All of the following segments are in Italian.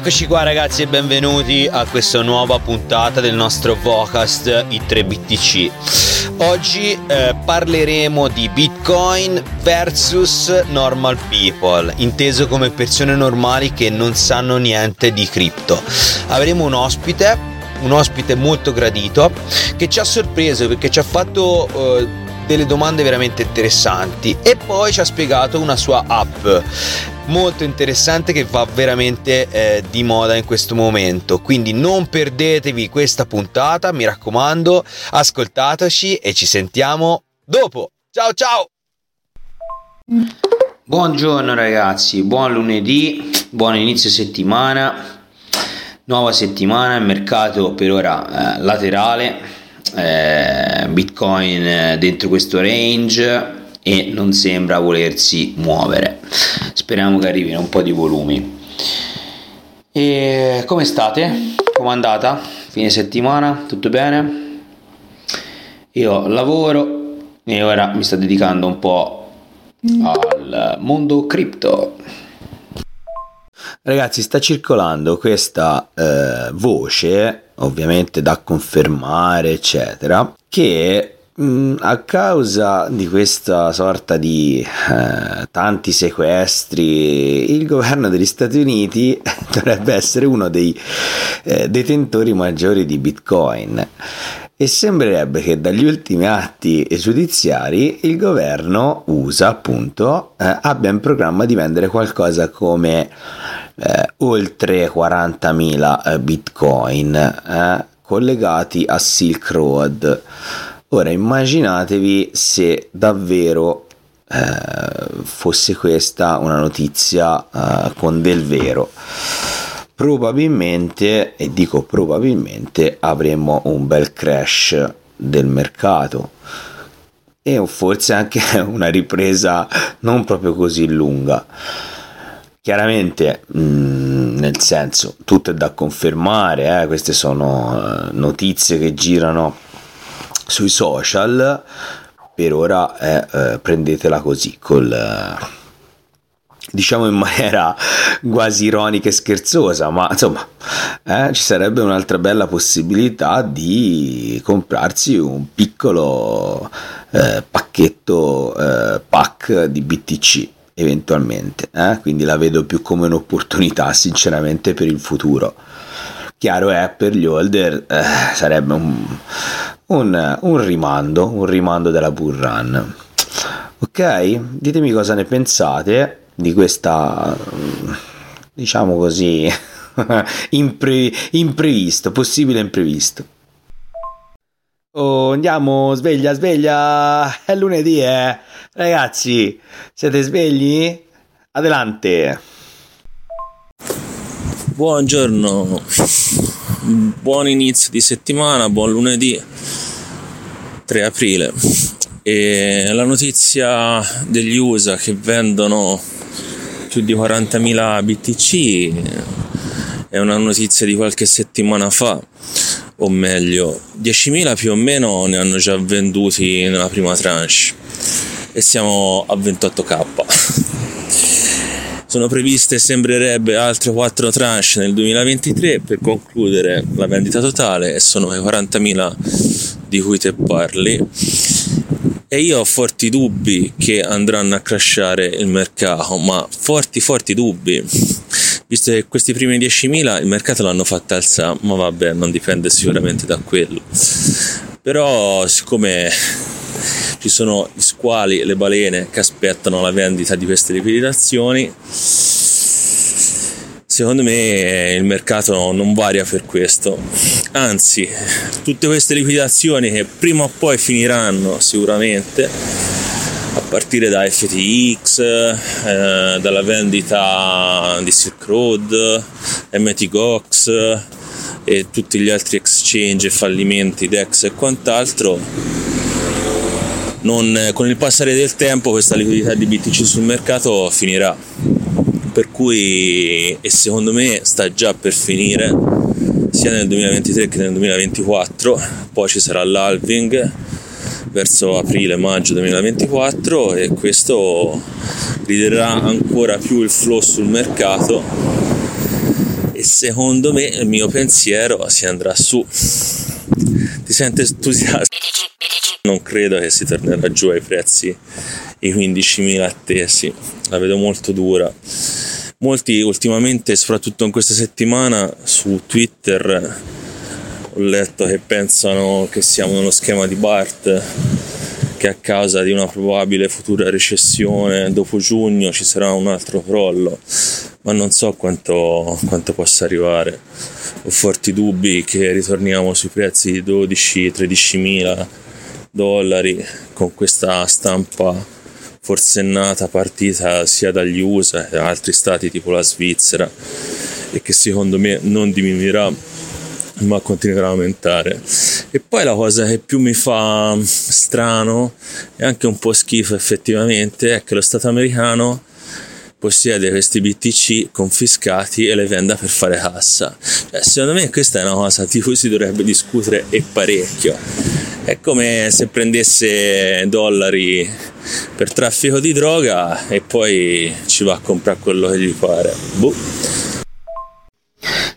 Eccoci qua ragazzi e benvenuti a questa nuova puntata del nostro Vocast i3BTC. Oggi eh, parleremo di Bitcoin versus normal people, inteso come persone normali che non sanno niente di cripto. Avremo un ospite, un ospite molto gradito che ci ha sorpreso perché ci ha fatto eh, delle domande veramente interessanti e poi ci ha spiegato una sua app molto interessante che va veramente eh, di moda in questo momento. Quindi non perdetevi questa puntata, mi raccomando, ascoltateci e ci sentiamo dopo. Ciao ciao! Buongiorno ragazzi, buon lunedì, buon inizio settimana. Nuova settimana, il mercato per ora eh, laterale, eh, Bitcoin eh, dentro questo range e non sembra volersi muovere. Speriamo che arrivino un po' di volumi. E come state? Come è andata? Fine settimana? Tutto bene? Io lavoro e ora mi sto dedicando un po' al mondo cripto. Ragazzi, sta circolando questa eh, voce, ovviamente da confermare, eccetera, che Mm, a causa di questa sorta di eh, tanti sequestri, il governo degli Stati Uniti dovrebbe essere uno dei eh, detentori maggiori di Bitcoin. E sembrerebbe che dagli ultimi atti giudiziari il governo USA appunto eh, abbia in programma di vendere qualcosa come eh, oltre 40.000 eh, Bitcoin eh, collegati a Silk Road Ora immaginatevi se davvero eh, fosse questa una notizia eh, con del vero. Probabilmente, e dico probabilmente, avremmo un bel crash del mercato e forse anche una ripresa non proprio così lunga. Chiaramente, mm, nel senso, tutto è da confermare, eh, queste sono eh, notizie che girano sui social per ora è eh, prendetela così col diciamo in maniera quasi ironica e scherzosa, ma insomma eh, ci sarebbe un'altra bella possibilità di comprarsi un piccolo eh, pacchetto eh, pack di BTC eventualmente, eh? quindi la vedo più come un'opportunità sinceramente per il futuro. Chiaro è per gli holder eh, sarebbe un, un, un, rimando, un rimando della bull run. Ok, ditemi cosa ne pensate di questa, diciamo così, impre, imprevisto, possibile imprevisto. Oh, andiamo, sveglia, sveglia, è lunedì, eh. Ragazzi, siete svegli? Adelante. Buongiorno, buon inizio di settimana, buon lunedì 3 aprile. E la notizia degli USA che vendono più di 40.000 BTC è una notizia di qualche settimana fa, o meglio, 10.000 più o meno ne hanno già venduti nella prima tranche e siamo a 28k. Sono previste, sembrerebbe, altre 4 tranche nel 2023 per concludere la vendita totale e sono i 40.000 di cui te parli. E io ho forti dubbi che andranno a crashare il mercato, ma forti, forti dubbi. Visto che questi primi 10.000 il mercato l'hanno fatta alzare, ma vabbè, non dipende sicuramente da quello. Però, siccome ci sono gli squali e le balene che aspettano la vendita di queste liquidazioni. Secondo me il mercato non varia per questo, anzi tutte queste liquidazioni che prima o poi finiranno sicuramente, a partire da FTX, eh, dalla vendita di Silk Road, MTGOX e tutti gli altri exchange fallimenti, DEX e quant'altro, non, con il passare del tempo questa liquidità di BTC sul mercato finirà. Per cui, e secondo me sta già per finire, sia nel 2023 che nel 2024, poi ci sarà l'halving verso aprile-maggio 2024 e questo riderà ancora più il flow sul mercato e secondo me il mio pensiero si andrà su. Ti sente entusiasta? Non credo che si tornerà giù ai prezzi i 15.000 attesi, la vedo molto dura. Molti ultimamente, soprattutto in questa settimana, su Twitter ho letto che pensano che siamo nello schema di Bart che a causa di una probabile futura recessione dopo giugno ci sarà un altro crollo, ma non so quanto, quanto possa arrivare. Ho forti dubbi che ritorniamo sui prezzi di 12-13 mila dollari con questa stampa forsennata partita sia dagli USA che da altri stati tipo la Svizzera e che secondo me non diminuirà ma continuerà a aumentare. E poi la cosa che più mi fa strano e anche un po' schifo effettivamente è che lo Stato americano possiede questi BTC confiscati e le venda per fare cassa. Cioè, secondo me questa è una cosa di cui si dovrebbe discutere e parecchio. È come se prendesse dollari per traffico di droga e poi ci va a comprare quello che gli pare. Boh.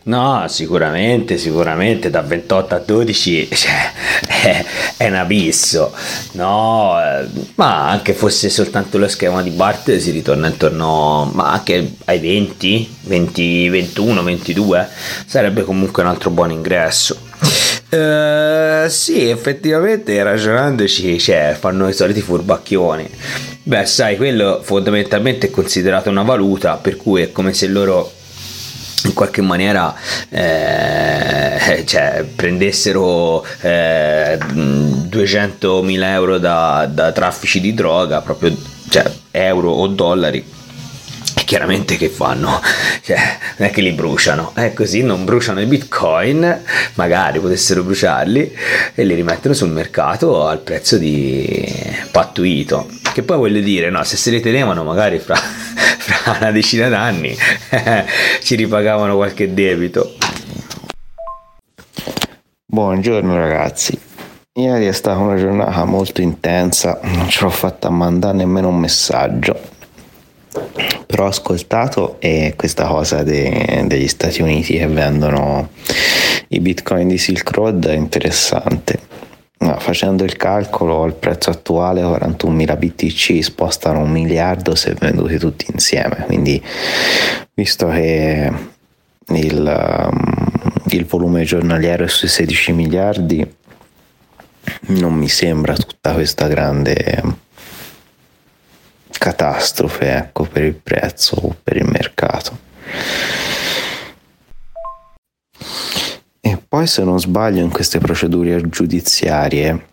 No, sicuramente, sicuramente da 28 a 12 cioè, è, è, un abisso. No, eh, ma anche fosse soltanto lo schema di Bart si ritorna intorno, ma anche ai 20, 20, 21, 22, sarebbe comunque un altro buon ingresso. Uh, sì, effettivamente ragionandoci, cioè, fanno i soliti furbacchioni. Beh, sai, quello fondamentalmente è considerato una valuta, per cui è come se loro in qualche maniera eh, cioè, prendessero eh, 200.000 euro da, da, traffici di droga, proprio cioè, euro o dollari. Chiaramente che fanno? Cioè, non è che li bruciano, è così, non bruciano i bitcoin, magari potessero bruciarli e li rimettono sul mercato al prezzo di pattuito. Che poi voglio dire, no, se se li tenevano magari fra fra una decina d'anni ci ripagavano qualche debito. Buongiorno ragazzi, ieri è stata una giornata molto intensa, non ce l'ho fatta mandare nemmeno un messaggio, però ho ascoltato e questa cosa de- degli Stati Uniti che vendono i bitcoin di Silk Road è interessante. No, facendo il calcolo al prezzo attuale 41.000 BTC spostano un miliardo se venduti tutti insieme. Quindi visto che il, um, il volume giornaliero è sui 16 miliardi non mi sembra tutta questa grande catastrofe ecco, per il prezzo o per il mercato. Poi se non sbaglio in queste procedure giudiziarie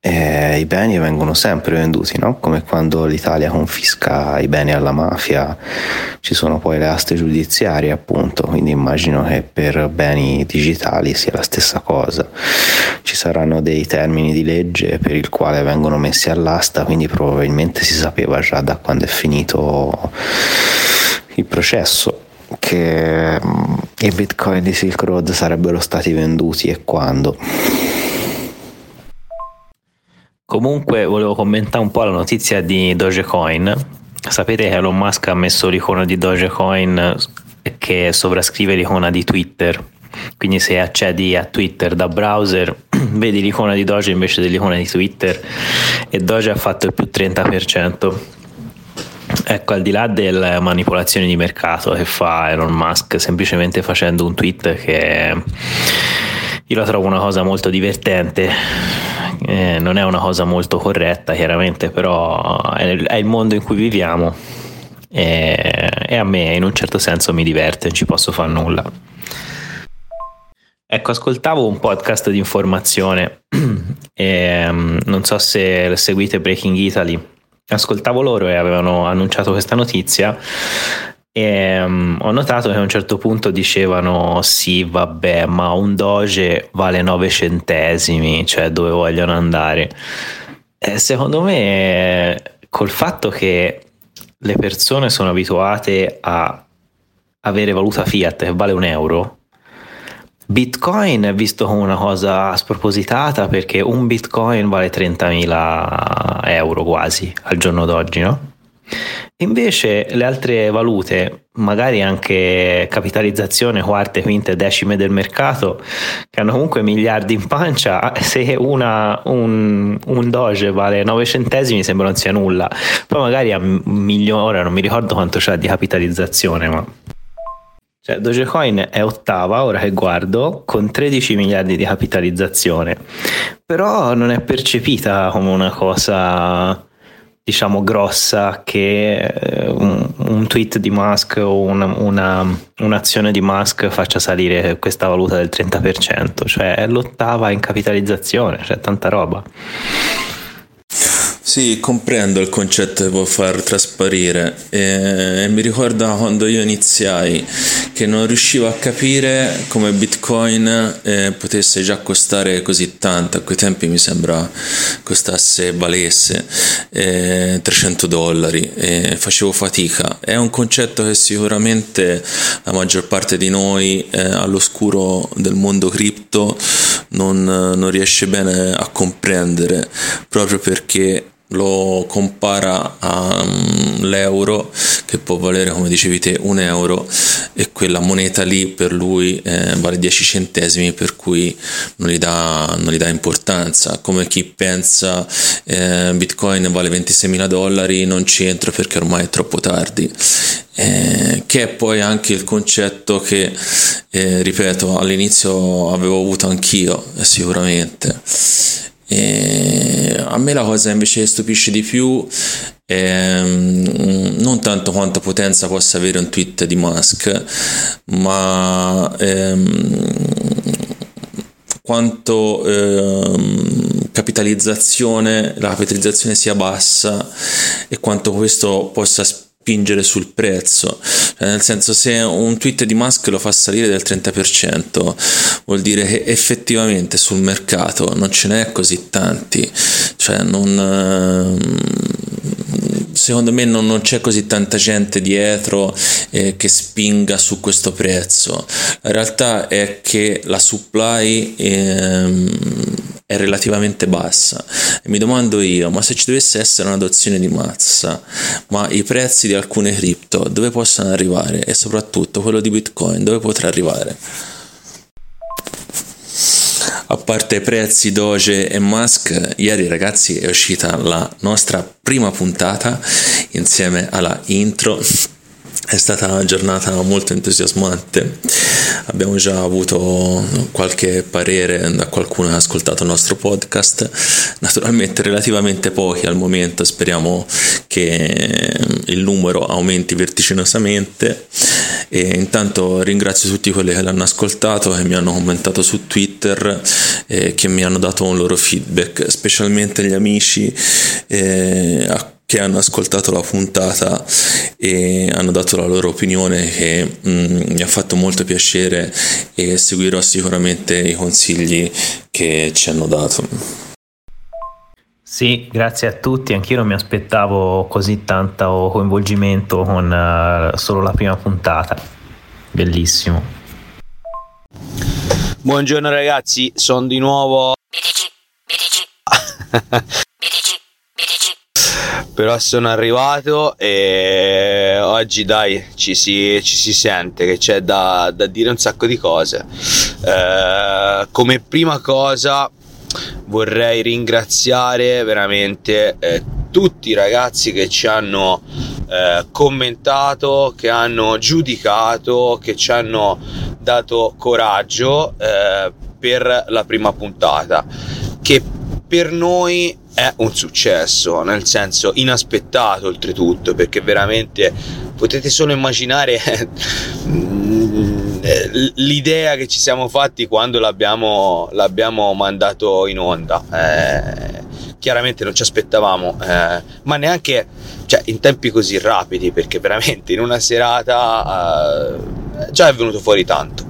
eh, i beni vengono sempre venduti, no? come quando l'Italia confisca i beni alla mafia, ci sono poi le aste giudiziarie appunto, quindi immagino che per beni digitali sia la stessa cosa. Ci saranno dei termini di legge per il quale vengono messi all'asta, quindi probabilmente si sapeva già da quando è finito il processo che mm, i bitcoin di Silk Road sarebbero stati venduti e quando. Comunque volevo commentare un po' la notizia di Dogecoin. Sapete che Elon Musk ha messo l'icona di Dogecoin che sovrascrive l'icona di Twitter. Quindi se accedi a Twitter da browser vedi l'icona di Doge invece dell'icona di Twitter e Doge ha fatto il più 30%. Ecco, al di là delle manipolazioni di mercato che fa Elon Musk semplicemente facendo un tweet che io la trovo una cosa molto divertente, eh, non è una cosa molto corretta chiaramente, però è, il mondo in cui viviamo e, e, a me in un certo senso mi diverte, non ci posso fare nulla. Ecco, ascoltavo un podcast di informazione e um, non so se seguite Breaking Italy ascoltavo loro e avevano annunciato questa notizia e um, ho notato che a un certo punto dicevano sì vabbè ma un doge vale 9 centesimi cioè dove vogliono andare e secondo me col fatto che le persone sono abituate a avere valuta fiat che vale un euro Bitcoin è visto come una cosa spropositata perché un Bitcoin vale 30.000 euro quasi al giorno d'oggi, no? Invece le altre valute, magari anche capitalizzazione, quarte, quinte, decime del mercato, che hanno comunque miliardi in pancia, se una, un, un Doge vale 9 centesimi sembra non sia nulla. Poi magari a milione, non mi ricordo quanto c'è di capitalizzazione, ma... Cioè, Dogecoin è ottava, ora che guardo, con 13 miliardi di capitalizzazione, però non è percepita come una cosa diciamo grossa che eh, un, un, tweet di Musk o una, una, un'azione di Musk faccia salire questa valuta del 30%, cioè è l'ottava in capitalizzazione, cioè tanta roba. Sì, comprendo il concetto che può far trasparire. E, e, mi ricorda quando io iniziai che non riuscivo a capire come Bitcoin eh, potesse già costare così tanto, a quei tempi mi sembra costasse, valesse eh, 300 dollari e facevo fatica. È un concetto che sicuramente la maggior parte di noi eh, all'oscuro del mondo cripto non, non riesce bene a comprendere proprio perché lo compara all'euro mm, che può valere come dicevi te un euro e quella moneta lì per lui eh, vale 10 centesimi per cui non gli dà, non gli dà importanza. Come chi pensa eh, bitcoin vale 26 mila dollari non ci entro perché ormai è troppo tardi. Eh, che è poi anche il concetto che eh, ripeto all'inizio avevo avuto anch'io sicuramente e a me la cosa invece che stupisce di più è mm, non tanto quanta potenza possa avere un tweet di Musk, ma ehm, quanto ehm, capitalizzazione, la capitalizzazione sia bassa e quanto questo possa spiegare spingere sul prezzo, cioè, nel senso se un tweet di Musk lo fa salire del 30% vuol dire che effettivamente sul mercato non ce n'è così tanti, cioè non ehm, secondo me non, non, c'è così tanta gente dietro eh, che spinga su questo prezzo. La realtà è che la supply ehm, è relativamente bassa. E mi domando io, ma se ci dovesse essere un'adozione di massa, ma i prezzi di alcune cripto dove possono arrivare? E soprattutto quello di Bitcoin dove potrà arrivare? A parte prezzi Doge e Musk, ieri ragazzi è uscita la nostra prima puntata insieme alla intro è stata una giornata molto entusiasmante. Abbiamo già avuto qualche parere da qualcuno che ha ascoltato il nostro podcast, naturalmente relativamente pochi al momento, speriamo che il numero aumenti vertiginosamente. E intanto ringrazio tutti quelli che l'hanno ascoltato e mi hanno commentato su Twitter e che mi hanno dato un loro feedback, specialmente gli amici eh, a che hanno ascoltato la puntata e hanno dato la loro opinione che mm, mi ha fatto molto piacere e seguirò sicuramente i consigli che ci hanno dato. Sì, grazie a tutti, anch'io non mi aspettavo così tanto coinvolgimento con uh, solo la prima puntata. Bellissimo. Buongiorno ragazzi, sono di nuovo però sono arrivato e oggi dai ci si, ci si sente che c'è da, da, dire un sacco di cose. Eh, come prima cosa vorrei ringraziare veramente eh, tutti i ragazzi che ci hanno eh, commentato, che hanno giudicato, che ci hanno dato coraggio eh, per la prima puntata, che per noi è un successo, nel senso inaspettato oltretutto, perché veramente potete solo immaginare l'idea che ci siamo fatti quando l'abbiamo, l'abbiamo mandato in onda. Eh, chiaramente non ci aspettavamo, eh, ma neanche cioè, in tempi così rapidi, perché veramente in una serata eh, già è venuto fuori tanto.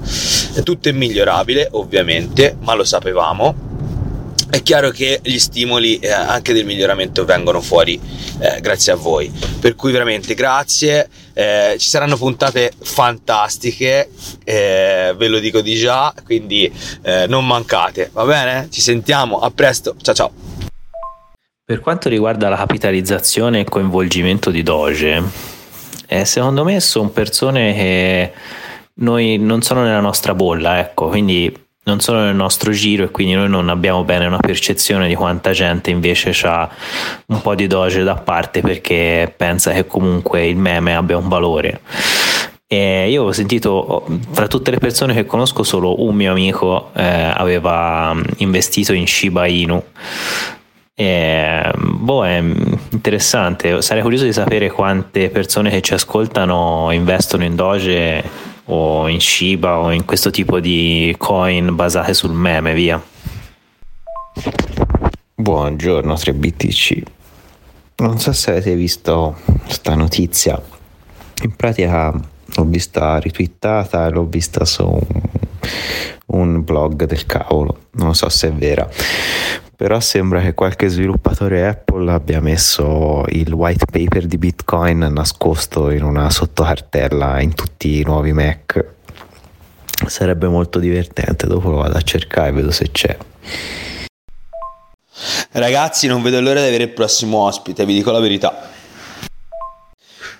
Tutto è migliorabile, ovviamente, ma lo sapevamo è chiaro che gli stimoli eh, anche del miglioramento vengono fuori eh, grazie a voi. Per cui veramente grazie. Eh, ci saranno puntate fantastiche, eh, ve lo dico di già, quindi eh, non mancate, va bene? Ci sentiamo, a presto, ciao ciao. Per quanto riguarda la capitalizzazione e il coinvolgimento di Doge, eh, secondo me sono persone che noi non sono nella nostra bolla, ecco, quindi non sono nel nostro giro e quindi noi non abbiamo bene una percezione di quanta gente invece ha un po' di Doge da parte perché pensa che comunque il meme abbia un valore. E io ho sentito tra tutte le persone che conosco solo un mio amico eh, aveva investito in Shiba Inu e, boh, è interessante. Sarei curioso di sapere quante persone che ci ascoltano investono in Doge o in Shiba o in questo tipo di coin basate sul meme, via. Buongiorno 3BTC. Non so se avete visto questa notizia. In pratica l'ho vista ritwittata e l'ho vista su un, un blog del cavolo. Non so se è vera però sembra che qualche sviluppatore Apple abbia messo il white paper di Bitcoin nascosto in una sottocartella in tutti i nuovi Mac. Sarebbe molto divertente, dopo lo vado a cercare e vedo se c'è. Ragazzi, non vedo l'ora di avere il prossimo ospite, vi dico la verità.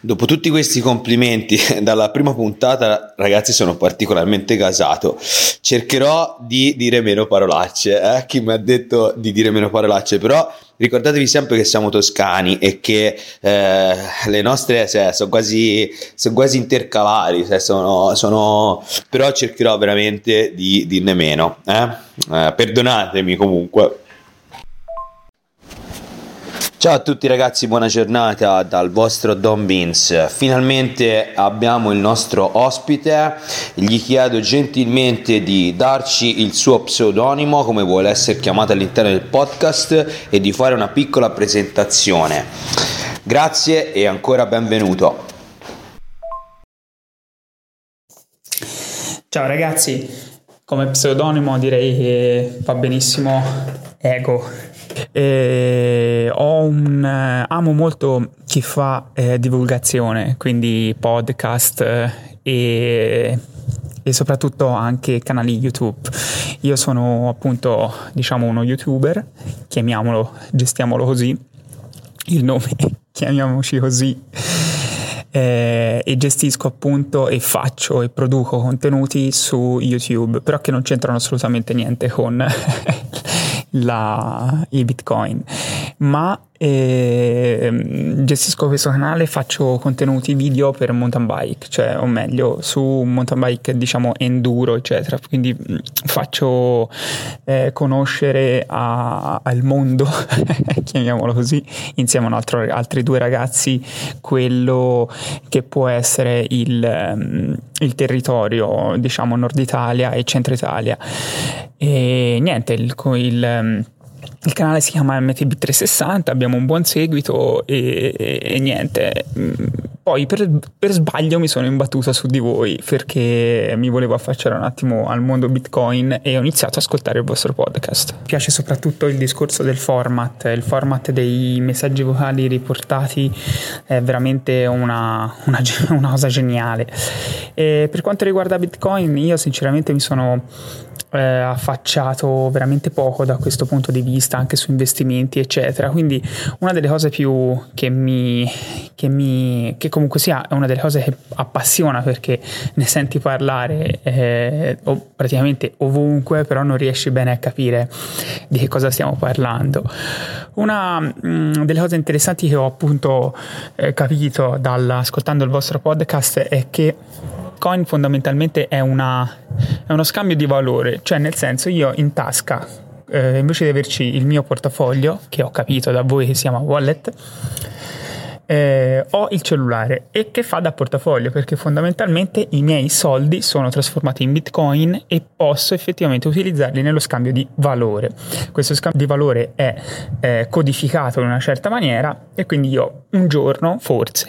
Dopo tutti questi complimenti dalla prima puntata, ragazzi, sono particolarmente gasato. Cercherò di dire meno parolacce. Eh? Chi mi ha detto di dire meno parolacce, però ricordatevi sempre che siamo toscani e che eh, le nostre cioè, sono, quasi, sono quasi intercalari. Cioè, sono, sono, però cercherò veramente di dirne meno. Eh? Eh, perdonatemi comunque. Ciao a tutti ragazzi, buona giornata dal vostro Don Beans. Finalmente abbiamo il nostro ospite, gli chiedo gentilmente di darci il suo pseudonimo, come vuole essere chiamato all'interno del podcast, e di fare una piccola presentazione. Grazie e ancora benvenuto. Ciao ragazzi, come pseudonimo direi che va benissimo Ego e un, eh, amo molto chi fa eh, divulgazione, quindi podcast eh, e, e soprattutto anche canali YouTube. Io sono appunto, diciamo, uno youtuber, chiamiamolo, gestiamolo così, il nome, chiamiamoci così. Eh, e gestisco appunto e faccio e produco contenuti su YouTube, però che non c'entrano assolutamente niente con la, i bitcoin, ma eh, gestisco questo canale, faccio contenuti video per mountain bike, cioè o meglio su mountain bike diciamo enduro eccetera, quindi mm, faccio eh, conoscere a, al mondo, chiamiamolo così, insieme a altro, altri due ragazzi quello che può essere il, mm, il territorio diciamo nord Italia e centro Italia. E niente, il, il, il canale si chiama MTB360, abbiamo un buon seguito e, e, e niente. Poi per, per, sbaglio mi sono imbattuta su di voi perché mi volevo affacciare un attimo al mondo Bitcoin e ho iniziato ad ascoltare il vostro podcast. Mi piace soprattutto il discorso del format, il format dei messaggi vocali riportati è veramente una, una, una cosa geniale. E per quanto riguarda Bitcoin, io sinceramente mi sono eh, affacciato veramente poco da questo punto di vista, anche su investimenti, eccetera. Quindi una delle cose più che mi, che mi che comunque sia è una delle cose che appassiona perché ne senti parlare eh, praticamente ovunque, però non riesci bene a capire di che cosa stiamo parlando. Una mh, mm, delle cose interessanti che ho appunto eh, capito dall'ascoltando il vostro podcast è che Bitcoin fondamentalmente è, una, è uno scambio di valore, cioè nel senso io in tasca, eh, invece di averci il mio portafoglio, che ho capito da voi che si chiama wallet, eh, ho il cellulare e che fa da portafoglio perché fondamentalmente i miei soldi sono trasformati in bitcoin e posso effettivamente utilizzarli nello scambio di valore. Questo scambio di valore è eh, codificato in una certa maniera e quindi io un giorno forse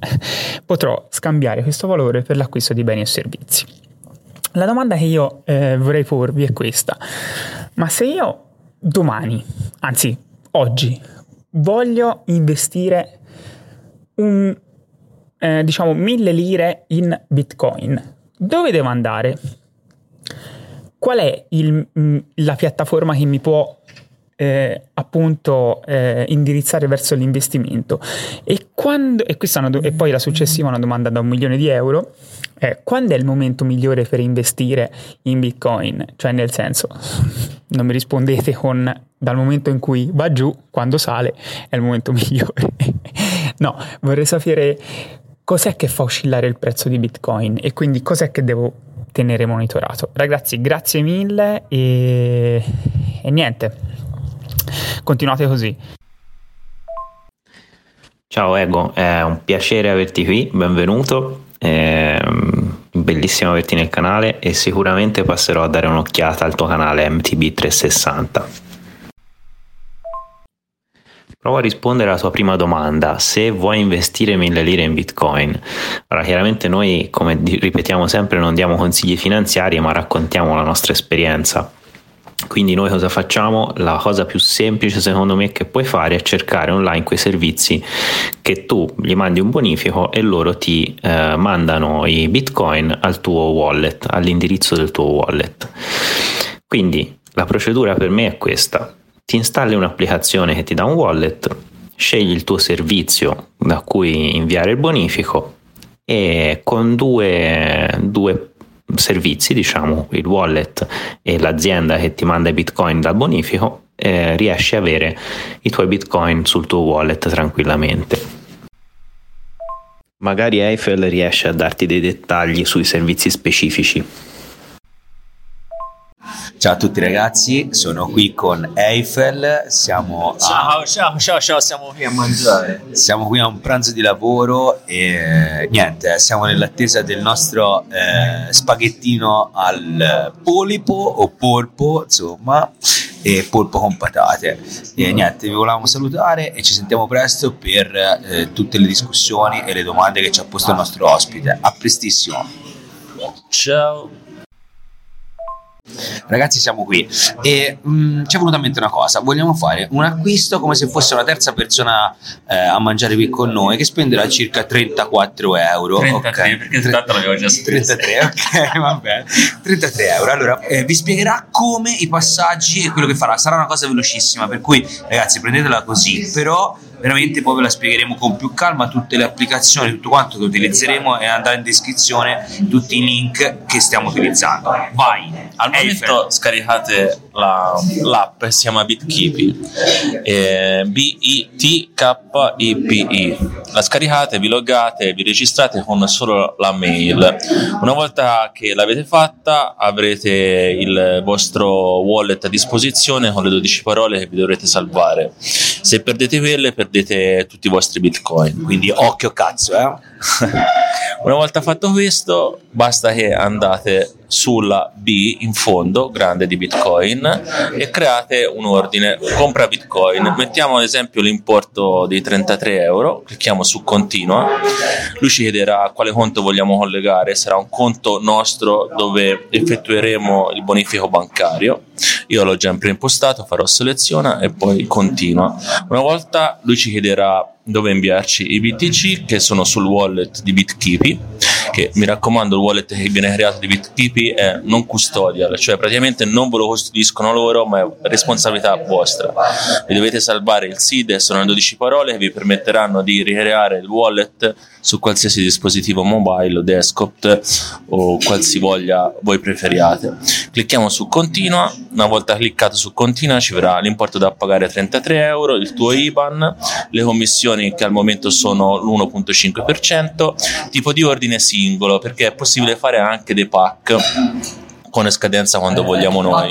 potrò scambiare questo valore per l'acquisto di beni e servizi. La domanda che io eh, vorrei porvi è questa, ma se io domani, anzi oggi, voglio investire un, eh, diciamo, mille lire in bitcoin, dove devo andare? Qual è il, mm, la piattaforma che mi può eh, appunto eh, indirizzare verso l'investimento. E, quando, e, do- e poi la successiva una domanda da un milione di euro. Eh, quando è il momento migliore per investire in Bitcoin? Cioè, nel senso, non mi rispondete con dal momento in cui va giù, quando sale, è il momento migliore. no, vorrei sapere cos'è che fa oscillare il prezzo di Bitcoin e quindi cos'è che devo tenere monitorato. Ragazzi, grazie mille e, e niente, continuate così. Ciao Ego, è un piacere averti qui, benvenuto. È bellissimo averti nel canale e sicuramente passerò a dare un'occhiata al tuo canale MTB360. Provo a rispondere alla tua prima domanda, se vuoi investire 1000 lire in Bitcoin. Allora, chiaramente noi, come ripetiamo sempre, non diamo consigli finanziari, ma raccontiamo la nostra esperienza. Quindi noi cosa facciamo? La cosa più semplice secondo me che puoi fare è cercare online quei servizi che tu gli mandi un bonifico e loro ti eh, mandano i bitcoin al tuo wallet, all'indirizzo del tuo wallet. Quindi la procedura per me è questa ti installi un'applicazione che ti dà un wallet, scegli il tuo servizio da cui inviare il bonifico e con due, due servizi, diciamo il wallet e l'azienda che ti manda i bitcoin dal bonifico, eh, riesci a avere i tuoi bitcoin sul tuo wallet tranquillamente. Magari Eiffel riesce a darti dei dettagli sui servizi specifici. Ciao a tutti ragazzi, sono qui con Eiffel, siamo a... Ciao, ciao, ciao, ciao, siamo qui a mangiare. Siamo qui a un pranzo di lavoro e niente, siamo nell'attesa del nostro eh, spaghettino al polipo o polpo, insomma, e polpo con patate. E niente, vi volevamo salutare e ci sentiamo presto per eh, tutte le discussioni e le domande che ci ha posto il nostro ospite. A prestissimo. Ciao. Ragazzi, siamo qui e mh, mm, ci è venuta in mente una cosa: vogliamo fare un acquisto come se fosse una terza persona eh, a mangiare qui con noi che spenderà circa 34 euro. 33, okay. perché tanto l'avevo già speso. 33, ok, va bene. 33 euro. Allora, eh, vi spiegherà come i passaggi e quello che farà. Sarà una cosa velocissima, per cui ragazzi, prendetela così, però veramente poi ve la spiegheremo con più calma tutte le applicazioni, tutto quanto che utilizzeremo e andrà in descrizione tutti i link che stiamo utilizzando. Vai! Al momento scaricate la, l'app si chiama BitKeepy eh, B-I-T-K-I-P-I la scaricate, vi loggate, vi registrate con solo la mail una volta che l'avete fatta avrete il vostro wallet a disposizione con le 12 parole che vi dovrete salvare se perdete quelle perdete tutti i vostri bitcoin. Quindi occhio cazzo eh. Una volta fatto questo basta che andate sulla B in fondo grande di bitcoin e create un ordine compra bitcoin. Mettiamo ad esempio l'importo di 33 euro clicchiamo su continua. Lui ci chiederà quale conto vogliamo collegare sarà un conto nostro dove effettueremo il bonifico bancario. Io l'ho già preimpostato farò seleziona e poi continua. Una volta lui ci chiederà dove inviarci i BTC che sono sul wallet di BitKeepy che mi raccomando il wallet che viene creato di BitKeepy è non custodial cioè praticamente non ve lo custodiscono loro ma è responsabilità vostra. Vi dovete salvare il SID sono le 12 parole che vi permetteranno di ricreare il wallet su qualsiasi dispositivo mobile o desktop o qualsivoglia voi preferiate. Clicchiamo su continua una volta cliccato su continua ci verrà l'importo da pagare 33 euro il tuo IBAN le commissioni che al momento sono l'1.5%, tipo di ordine singolo, perché è possibile fare anche dei pack con scadenza quando vogliamo noi.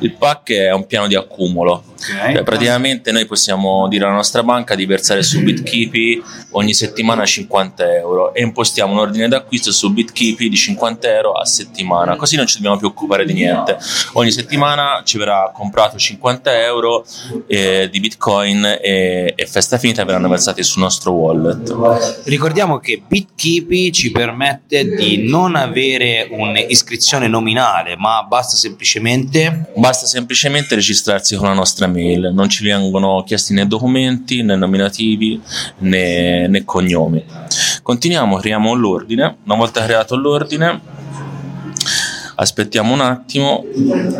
Il pack è un piano di accumulo Okay. Cioè, praticamente noi possiamo dire alla nostra banca di versare su BitKeepy ogni settimana 50 euro e impostiamo un ordine d'acquisto su BitKeepy di 50 euro a settimana, così non ci dobbiamo più occupare di niente. Ogni settimana ci verrà comprato 50 euro eh, di Bitcoin e, e festa finita verranno versati sul nostro wallet. Ricordiamo che BitKeepy ci permette di non avere un'iscrizione nominale, ma basta semplicemente basta semplicemente registrarsi con la nostra mail, non ci vengono chiesti né documenti né nominativi né, né cognomi. Continuiamo, creiamo l'ordine, una volta creato l'ordine aspettiamo un attimo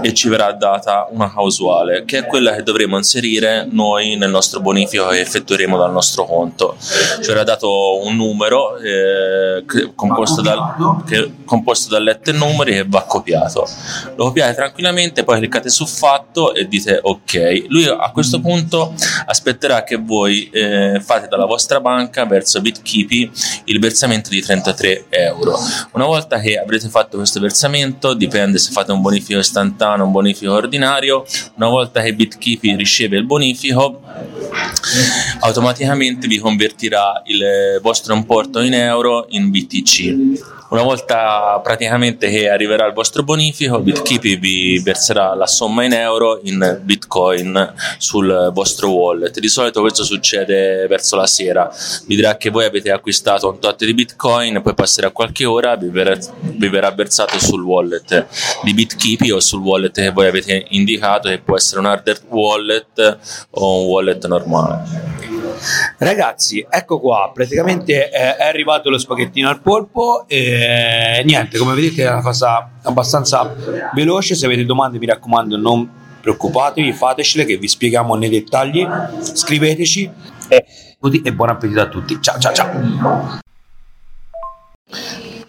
e ci verrà data una causale, che è quella che dovremo inserire noi nel nostro bonifico che effettueremo dal nostro conto. Ci verrà dato un numero eh, composto, dal, che, composto da lettere e numeri che va copiato. Lo copiate tranquillamente, poi cliccate su fatto e dite ok. Lui a questo punto aspetterà che voi eh, fate dalla vostra banca verso BitKeepy il versamento di 33 euro. Una volta che avrete fatto questo versamento, dipende se fate un bonifico istantaneo o un bonifico ordinario, una volta che BitKeepy riceve il bonifico, automaticamente vi convertirà il vostro importo in euro in BTC. Una volta praticamente che arriverà il vostro bonifico, BitKeep vi verserà la somma in euro in Bitcoin sul vostro wallet. Di solito questo succede verso la sera. Vi dirà che voi avete acquistato un tot di Bitcoin, poi passerà qualche ora, vi verrà, vi verrà versato sul wallet di BitKeep. O sul wallet che voi avete indicato, che può essere un hardware wallet o un wallet normale. Ragazzi, ecco qua, praticamente è, è arrivato lo spaghettino al polpo e niente, come vedete è una cosa abbastanza veloce, se avete domande mi raccomando non preoccupatevi, fatecele che vi spieghiamo nei dettagli, scriveteci. E buon appetito a tutti, ciao ciao ciao!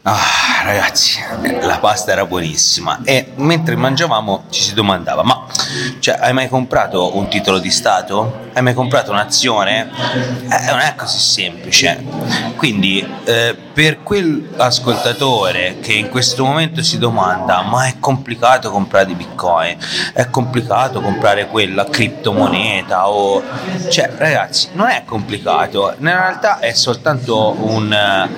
Ah, ragazzi, la pasta era buonissima e mentre mangiavamo ci si domandava: ma cioè, hai mai comprato un titolo di Stato? Hai mai comprato un'azione? Eh, non è così semplice. Quindi, eh, per quell'ascoltatore che in questo momento si domanda: ma è complicato comprare di bitcoin? È complicato comprare quella criptomoneta? O... Cioè, ragazzi, non è complicato. In realtà è soltanto un,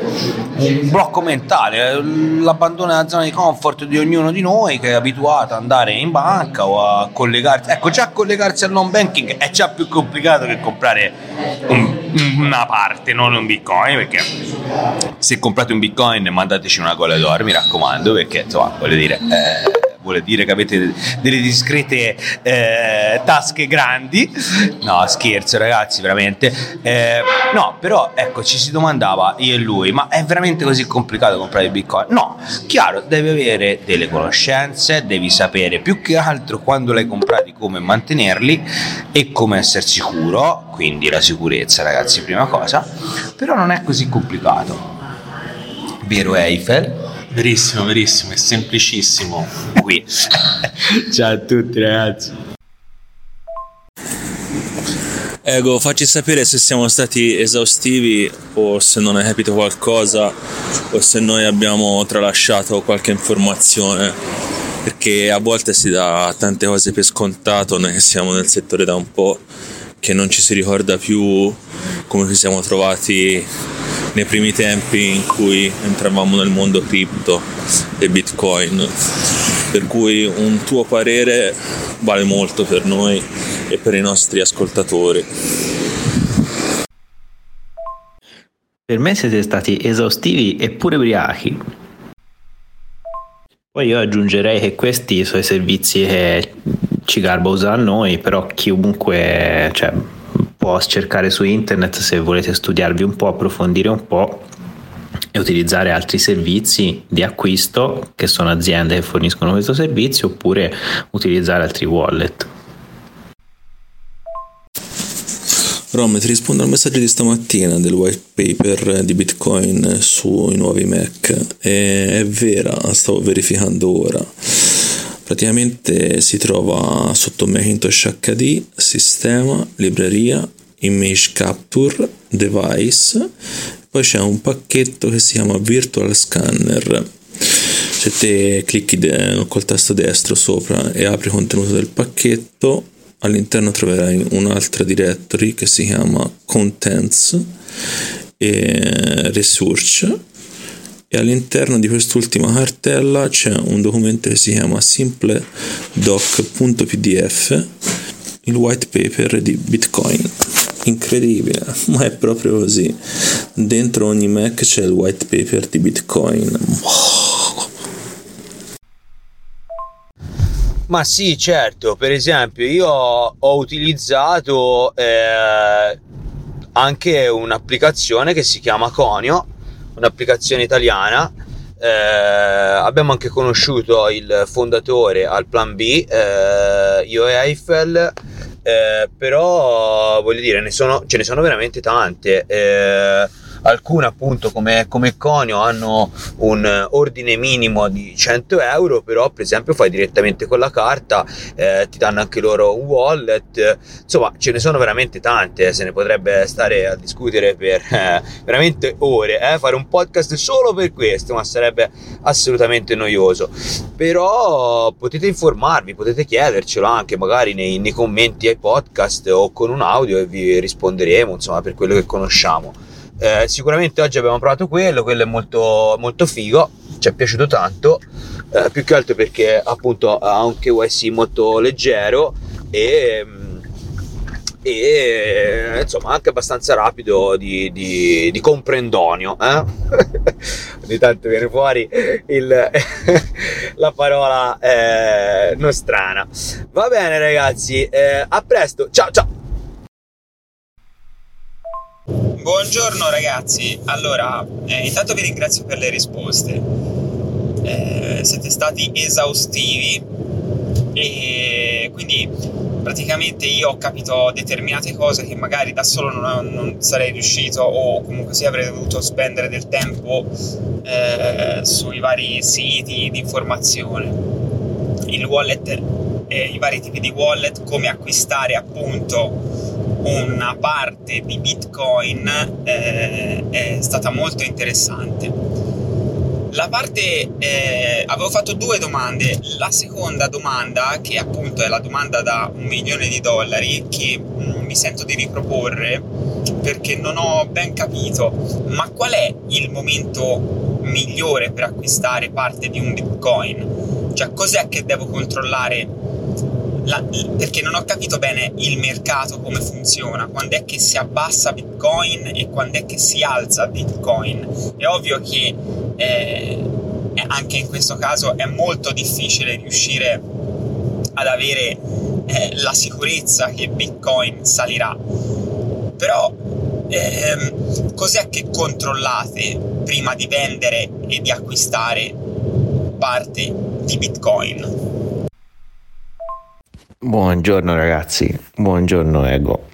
un blocco mentale l'abbandono della zona di comfort di ognuno di noi che è abituato ad andare in banca o a collegarsi. Ecco, già collegarsi al non banking è già più complicato che comprare un, una parte, non un bitcoin, perché se comprate un bitcoin mandateci una cola d'oro, mi raccomando, perché insomma, voglio dire... Eh, vuole dire che avete delle discrete eh, tasche grandi. No, scherzo ragazzi, veramente. Eh, no, però ecco, ci si domandava io e lui, ma è veramente così complicato comprare Bitcoin? No, chiaro, devi avere delle conoscenze, devi sapere più che altro quando l'hai comprati, come mantenerli e come essere sicuro, quindi la sicurezza ragazzi, prima cosa, però non è così complicato. Vero Eiffel? Verissimo, verissimo, è semplicissimo. Qui. Ciao a tutti ragazzi. Ego, facci sapere se siamo stati esaustivi o se non hai capito qualcosa o se noi abbiamo tralasciato qualche informazione. Perché a volte si dà tante cose per scontato, noi che siamo nel settore da un po', che non ci si ricorda più come ci siamo trovati nei primi tempi in cui entravamo nel mondo cripto e bitcoin. Per cui un tuo parere vale molto per noi e per i nostri ascoltatori. Per me siete stati esaustivi e pure ubriachi. Poi io aggiungerei che questi sono i servizi che ci garba usa a noi però chiunque cioè, può cercare su internet se volete studiarvi un po', approfondire un po' e utilizzare altri servizi di acquisto che sono aziende che forniscono questo servizio oppure utilizzare altri wallet. Rom, ti rispondo al messaggio di stamattina del white paper di Bitcoin sui nuovi Mac. E è vera, stavo verificando ora. Praticamente si trova sotto Macintosh HD, sistema, libreria, image capture, device, poi c'è un pacchetto che si chiama virtual scanner. Se te clicchi de- col tasto destro sopra e apri il contenuto del pacchetto, all'interno troverai un'altra directory che si chiama contents e research e all'interno di quest'ultima cartella c'è un documento che si chiama simpledoc.pdf il white paper di bitcoin. Incredibile ma è proprio così. Dentro ogni mac c'è il white paper di bitcoin. Ma sì certo per esempio io ho utilizzato eh, anche un'applicazione che si chiama Conio un'applicazione italiana eh, abbiamo anche conosciuto il fondatore al Plan B, eh, io e Eiffel, eh, però voglio dire, ne sono, ce ne sono veramente tante. Eh, alcune appunto come, come Conio hanno un ordine minimo di 100 euro però per esempio fai direttamente con la carta eh, ti danno anche loro un wallet. Insomma ce ne sono veramente tante se ne potrebbe stare a discutere per eh, veramente ore eh, fare un podcast solo per questo ma sarebbe assolutamente noioso. Però potete informarvi potete chiedercelo anche magari nei, nei commenti ai podcast o con un audio e vi risponderemo insomma per quello che conosciamo eh, sicuramente oggi abbiamo provato quello, quello è molto, molto figo, ci è piaciuto tanto, eh, più che altro perché appunto ha un KYC molto leggero e, e insomma anche abbastanza rapido di, di, di comprendonio. Eh? Ogni tanto viene fuori il, la parola eh, nostrana. Va bene ragazzi, eh, a presto, ciao ciao! Buongiorno ragazzi, allora eh, intanto vi ringrazio per le risposte, eh, siete stati esaustivi. E quindi praticamente io ho capito determinate cose che magari da solo non, non sarei riuscito o comunque sì avrei dovuto spendere del tempo eh, sui vari siti di informazione. Il wallet, eh, i vari tipi di wallet, come acquistare appunto una parte di Bitcoin eh, è stata molto interessante. La parte, eh, avevo fatto due domande, la seconda domanda, che appunto è la domanda da un milione di dollari, che mh, mm, mi sento di riproporre perché non ho ben capito, ma qual è il momento migliore per acquistare parte di un Bitcoin? Cioè cos'è che devo controllare la, perché non ho capito bene il mercato come funziona, quando è che si abbassa Bitcoin e quando è che si alza Bitcoin. È ovvio che eh, anche in questo caso è molto difficile riuscire ad avere eh, la sicurezza che Bitcoin salirà. Però ehm, cos'è che controllate prima di vendere e di acquistare parte di Bitcoin? Buongiorno ragazzi, buongiorno Ego.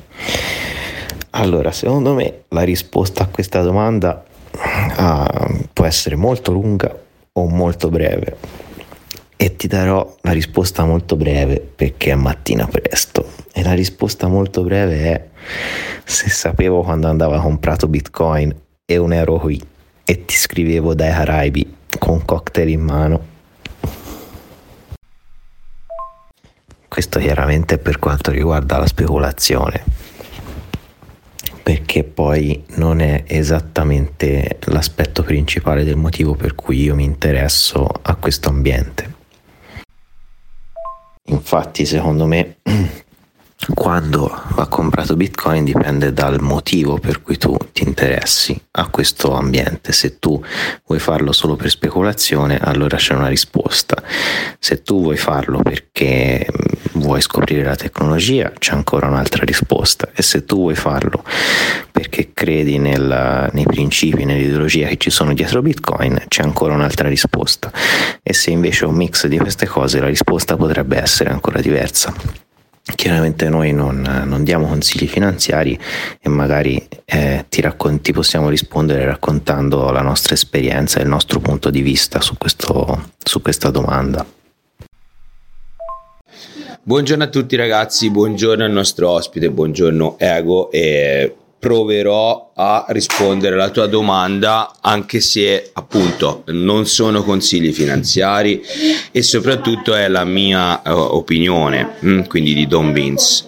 Allora, secondo me la risposta a questa domanda uh, può essere molto lunga o molto breve. E ti darò la risposta molto breve perché è mattina presto. E la risposta molto breve è se sapevo quando andavo comprato bitcoin e un euro qui e ti scrivevo dai Caraibi con cocktail in mano Questo chiaramente per quanto riguarda la speculazione, perché poi non è esattamente l'aspetto principale del motivo per cui io mi interesso a questo ambiente. Infatti, secondo me, quando va comprato bitcoin dipende dal motivo per cui tu ti interessi a questo ambiente. Se tu vuoi farlo solo per speculazione allora c'è una risposta. Se tu vuoi farlo perché mm, vuoi scoprire la tecnologia c'è ancora un'altra risposta. E se tu vuoi farlo perché credi nel, nei principi nell'ideologia che ci sono dietro bitcoin c'è ancora un'altra risposta. E se invece è un mix di queste cose la risposta potrebbe essere ancora diversa Chiaramente noi non, non, diamo consigli finanziari e magari eh, ti, raccon- possiamo rispondere raccontando la nostra esperienza e il nostro punto di vista su, questo, su questa domanda. Buongiorno a tutti ragazzi, buongiorno al nostro ospite, buongiorno Ego e proverò a rispondere alla tua domanda anche se appunto non sono consigli finanziari e soprattutto è la mia uh, opinione mm, quindi di Don Vince.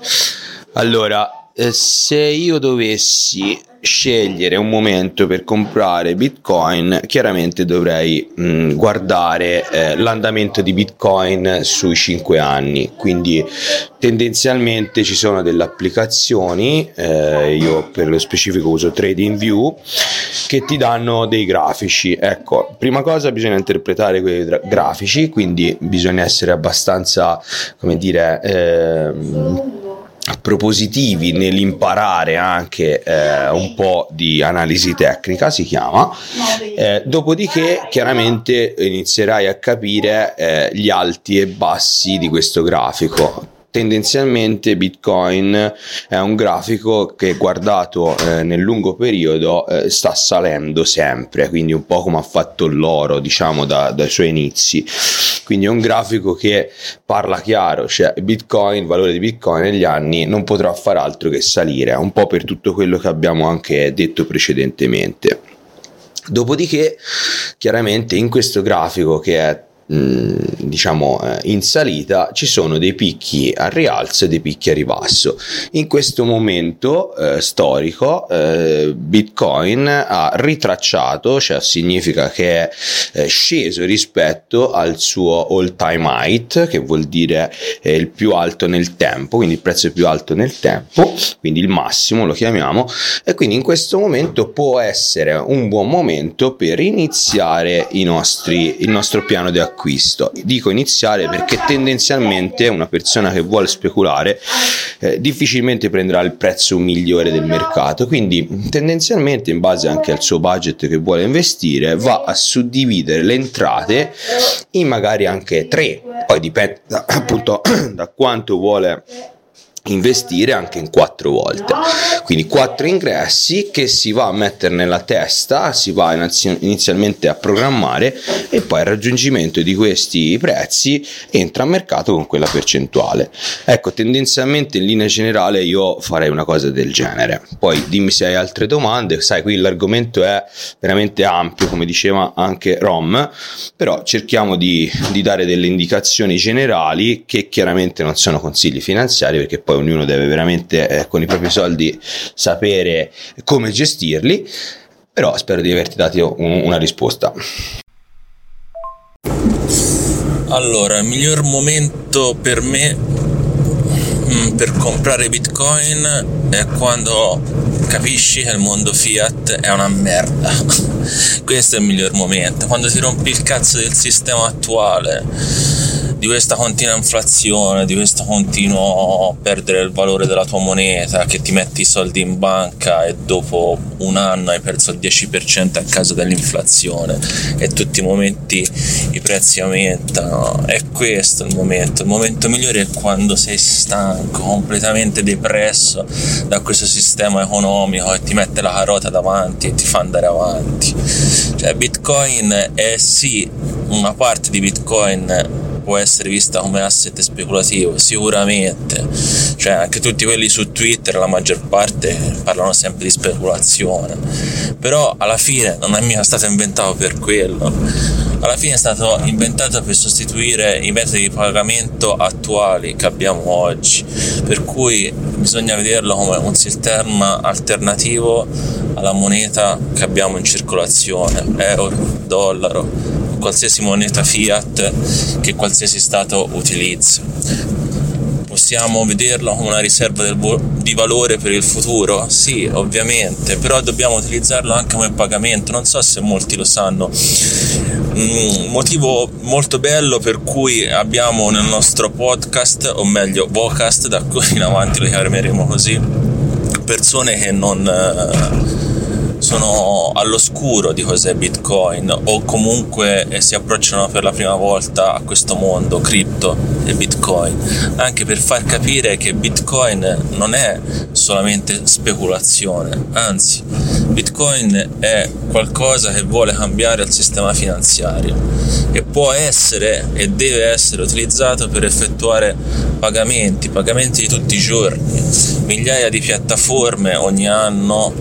Allora eh, se io dovessi scegliere un momento per comprare bitcoin chiaramente dovrei mh, mm, guardare eh, l'andamento di bitcoin sui 5 anni. Quindi tendenzialmente ci sono delle applicazioni eh, io per lo specifico uso TradingView che ti danno dei grafici. Ecco prima cosa bisogna interpretare quei gra- grafici quindi bisogna essere abbastanza come dire eh, propositivi nell'imparare anche eh, un po' di analisi tecnica, si chiama. Eh, dopodiché, chiaramente inizierai a capire eh, gli alti e bassi di questo grafico tendenzialmente Bitcoin è un grafico che guardato eh, nel lungo periodo eh, sta salendo sempre, quindi un po' come ha fatto l'oro, diciamo, da, dai suoi inizi. Quindi è un grafico che parla chiaro, cioè Bitcoin, il valore di Bitcoin negli anni non potrà fare altro che salire, un po' per tutto quello che abbiamo anche detto precedentemente. Dopodiché, chiaramente in questo grafico che è diciamo eh, in salita ci sono dei picchi a rialzo e dei picchi a ribasso. In questo momento eh, storico eh, bitcoin ha ritracciato cioè significa che è eh, sceso rispetto al suo all time height che vuol dire eh, il più alto nel tempo quindi il prezzo più alto nel tempo quindi il massimo lo chiamiamo e quindi in questo momento può essere un buon momento per iniziare i nostri, il nostro piano di acquisto acquisto. Dico iniziale perché tendenzialmente una persona che vuole speculare eh, difficilmente prenderà il prezzo migliore del mercato, quindi tendenzialmente in base anche al suo budget che vuole investire va a suddividere le entrate in magari anche tre, poi dipende appunto da quanto vuole investire anche in quattro volte. Quindi quattro ingressi che si va a mettere nella testa si va inizialmente a programmare e poi al raggiungimento di questi prezzi entra a mercato con quella percentuale. Ecco tendenzialmente in linea generale io farei una cosa del genere. Poi dimmi se hai altre domande. Sai qui l'argomento è veramente ampio come diceva anche Rom però cerchiamo di, di dare delle indicazioni generali che chiaramente non sono consigli finanziari perché poi poi ognuno deve veramente eh, con i propri soldi sapere come gestirli, però spero di averti dato un, una risposta. Allora, il miglior momento per me mm, per comprare bitcoin è quando capisci che il mondo fiat è una merda questo è il miglior momento quando ti rompi il cazzo del sistema attuale di questa continua inflazione, di questo continuo perdere il valore della tua moneta, che ti metti i soldi in banca e dopo un anno hai perso il 10% a causa dell'inflazione e tutti i momenti i prezzi aumentano. È questo il momento. Il momento migliore è quando sei stanco, completamente depresso da questo sistema economico e ti mette la carota davanti e ti fa andare avanti. Cioè, Bitcoin è sì una parte di Bitcoin può essere vista come asset speculativo, sicuramente. Cioè, anche tutti quelli su Twitter, la maggior parte parlano sempre di speculazione. Però alla fine non è mica stato inventato per quello. Alla fine è stato inventato per sostituire i metodi di pagamento attuali che abbiamo oggi. Per cui bisogna vederlo come un sistema alternativo alla moneta che abbiamo in circolazione, euro, dollaro, qualsiasi moneta fiat che qualsiasi Stato utilizza. Possiamo vederlo come una riserva vo- di valore per il futuro? Sì, ovviamente, però dobbiamo utilizzarlo anche come pagamento. Non so se molti lo sanno. Un mm, motivo molto bello per cui abbiamo nel nostro podcast, o meglio, Vocast, da qui in avanti lo chiameremo così, persone che non eh, sono all'oscuro di cos'è Bitcoin o comunque eh, si approcciano per la prima volta a questo mondo cripto e Bitcoin, anche per far capire che Bitcoin non è solamente speculazione, anzi Bitcoin è qualcosa che vuole cambiare il sistema finanziario e può essere e deve essere utilizzato per effettuare pagamenti, pagamenti di tutti i giorni, migliaia di piattaforme ogni anno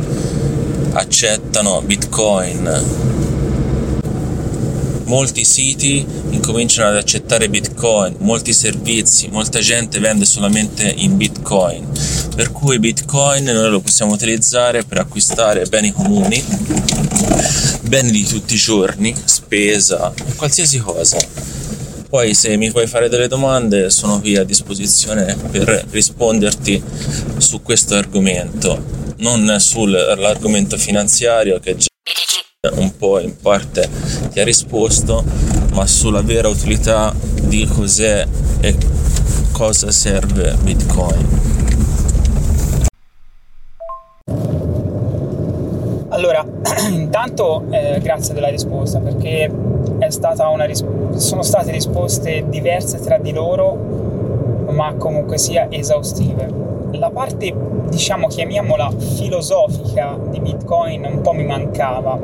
accettano Bitcoin. Molti siti incominciano ad accettare Bitcoin, molti servizi, molta gente vende solamente in Bitcoin. Per cui Bitcoin noi lo possiamo utilizzare per acquistare beni comuni, beni di tutti i giorni, spesa, qualsiasi cosa. Poi se mi puoi fare delle domande sono qui a disposizione per risponderti su questo argomento non sull'argomento finanziario che già un po' in parte ti ha risposto, ma sulla vera utilità di cos'è e cosa serve Bitcoin. Allora, intanto eh, grazie della risposta perché è stata una risp- sono state risposte diverse tra di loro, ma comunque sia esaustive la parte, diciamo, chiamiamola filosofica di Bitcoin un po' mi mancava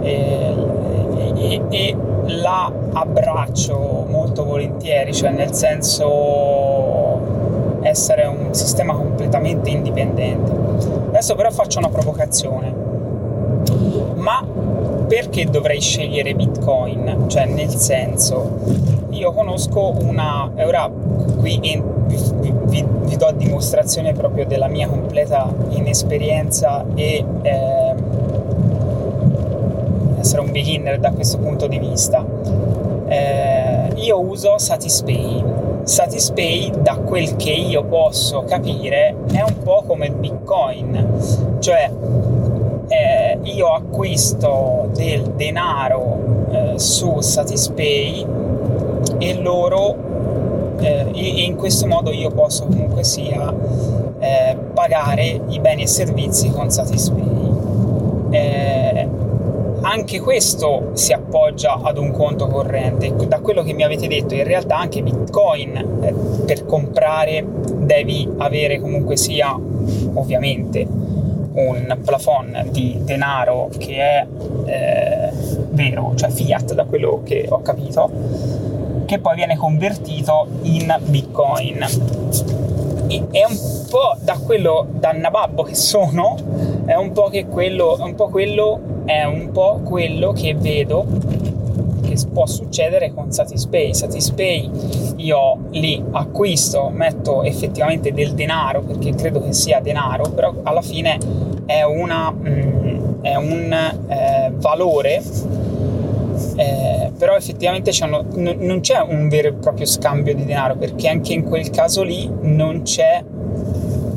e, e, e la abbraccio molto volentieri, cioè nel senso essere un sistema completamente indipendente. Adesso però faccio una provocazione. Ma perché dovrei scegliere Bitcoin? Cioè, nel senso, io conosco una. Ora qui in, vi, vi, do dimostrazione proprio della mia completa inesperienza e eh, essere un beginner da questo punto di vista. Eh, io uso Satispay. Satispay, da quel che io posso capire, è un po' come Bitcoin, cioè eh, io acquisto del denaro eh, su Satispay e loro eh, in questo modo io posso comunque sia eh, pagare i beni e servizi con Satispay. Eh, anche questo si appoggia ad un conto corrente. Da quello che mi avete detto, in realtà anche Bitcoin eh, per comprare devi avere comunque sia ovviamente un plafond di denaro che è eh, vero, cioè fiat da quello che ho capito, che poi viene convertito in bitcoin. E è un po' da quello, da nababbo che sono, è un po' che quello, è un po' quello, è un po' quello che vedo che può succedere con Satispay. Satispay io li acquisto, metto effettivamente del denaro perché credo che sia denaro, però alla fine è, una, mm, è un eh, valore. Eh, però effettivamente n- non c'è un vero e proprio scambio di denaro perché anche in quel caso lì non c'è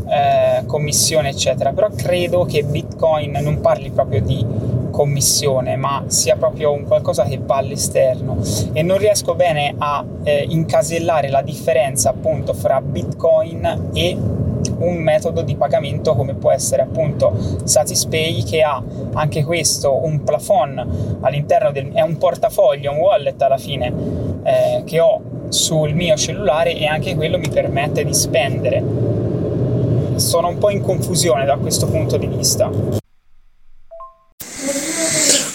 eh, commissione eccetera. Però credo che bitcoin non parli proprio di commissione, ma sia proprio un qualcosa che va all'esterno. E non riesco bene a eh, incasellare la differenza appunto fra Bitcoin e un metodo di pagamento come può essere appunto Satispay che ha anche questo un plafond all'interno del è un portafoglio, un wallet alla fine eh, che ho sul mio cellulare e anche quello mi permette di spendere. Sono un po' in confusione da questo punto di vista.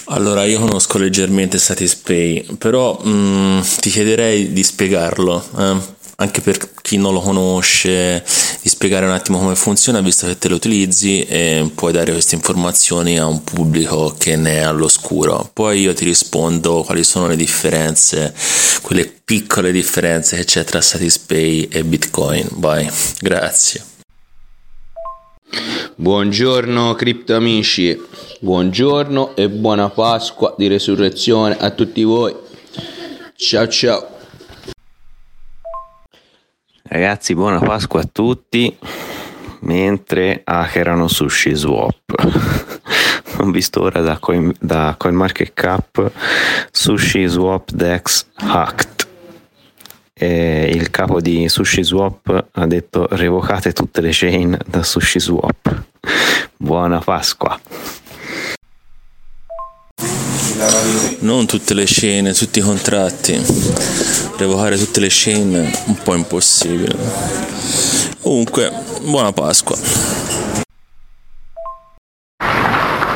Allora, io conosco leggermente Satispay, però mh, mm, ti chiederei di spiegarlo, eh? Anche per chi non lo conosce, di spiegare un attimo come funziona, visto che te lo utilizzi e puoi dare queste informazioni a un pubblico che ne è all'oscuro. Poi io ti rispondo quali sono le differenze, quelle piccole differenze che c'è tra Satispay e Bitcoin. Vai, grazie. Buongiorno cripto amici, buongiorno e buona Pasqua di resurrezione a tutti voi. Ciao ciao. Ragazzi, buona Pasqua a tutti. Mentre hackerano Sushi Swap. Ho visto ora da, Coin, da CoinMarketCap Sushi Swap Dex hacked e il capo di SushiSwap ha detto revocate tutte le chain da SushiSwap. Buona Pasqua! Non tutte le chain, tutti i contratti. Revocare tutte le è un po' impossibile. Comunque, buona Pasqua.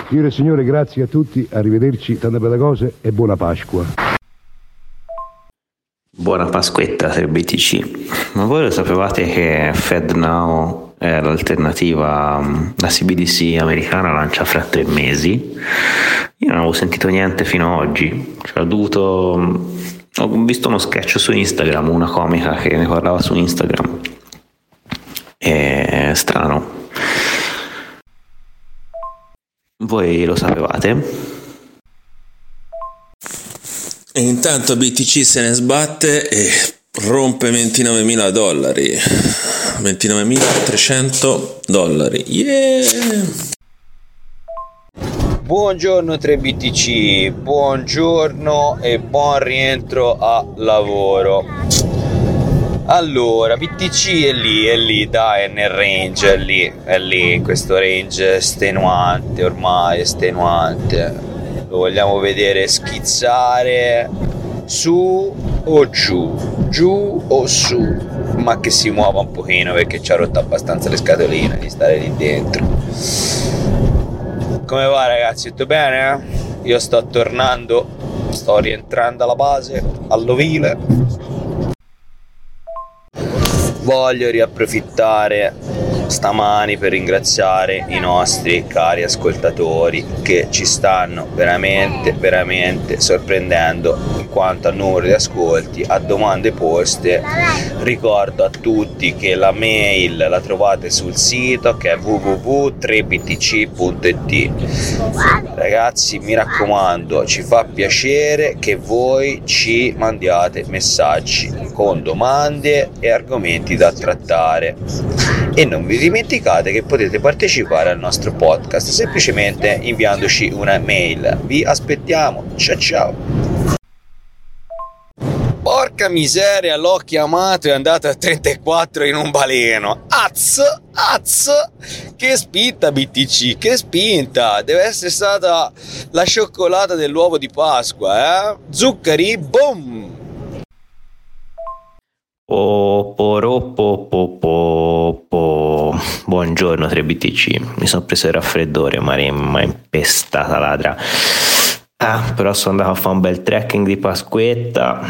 Signore e signore, grazie a tutti, arrivederci, tante belle cose e buona Pasqua. Buona Pasquetta per BTC. Ma voi lo sapevate che FedNow è l'alternativa, la CBDC americana lancia fra tre mesi? Io non avevo sentito niente fino ad oggi. Cioè, ho dovuto. Ho visto uno sketch su Instagram, una comica che ne parlava su Instagram. È strano. Voi lo sapevate? E intanto BTC se ne sbatte e rompe 29.000 dollari. 29.300 dollari. Yeah! Buongiorno 3BTC, buongiorno e buon rientro a lavoro. Allora, BTC è lì, è lì, dai, è nel range, è lì, è lì, questo range estenuante, ormai estenuante. Lo vogliamo vedere schizzare su o giù, giù o su, ma che si muova un pochino perché ci ha rotto abbastanza le scatoline di stare lì dentro. Come va ragazzi, tutto bene? Io sto tornando, sto rientrando alla base, all'ovile voglio riapprofittare stamani per ringraziare i nostri cari ascoltatori che ci stanno veramente veramente sorprendendo in quanto a numero di ascolti a domande poste. Ricordo a tutti che la mail la trovate sul sito che è www.3btc.it ragazzi mi raccomando ci fa piacere che voi ci mandiate messaggi con domande e argomenti da trattare. E non vi dimenticate che potete partecipare al nostro podcast semplicemente inviandoci una mail. Vi aspettiamo. Ciao ciao. Porca miseria, l'ho chiamato e è andato a 34 in un baleno. Az, az, che spinta BTC, che spinta. Deve essere stata la cioccolata dell'uovo di Pasqua, eh? Zuccheri, boom. Po, po, po, po, po, po. Buongiorno 3BTC, mi sono preso il raffreddore, ma è impestata ladra. Ah, però sono andato a fare un bel trekking di Pasquetta,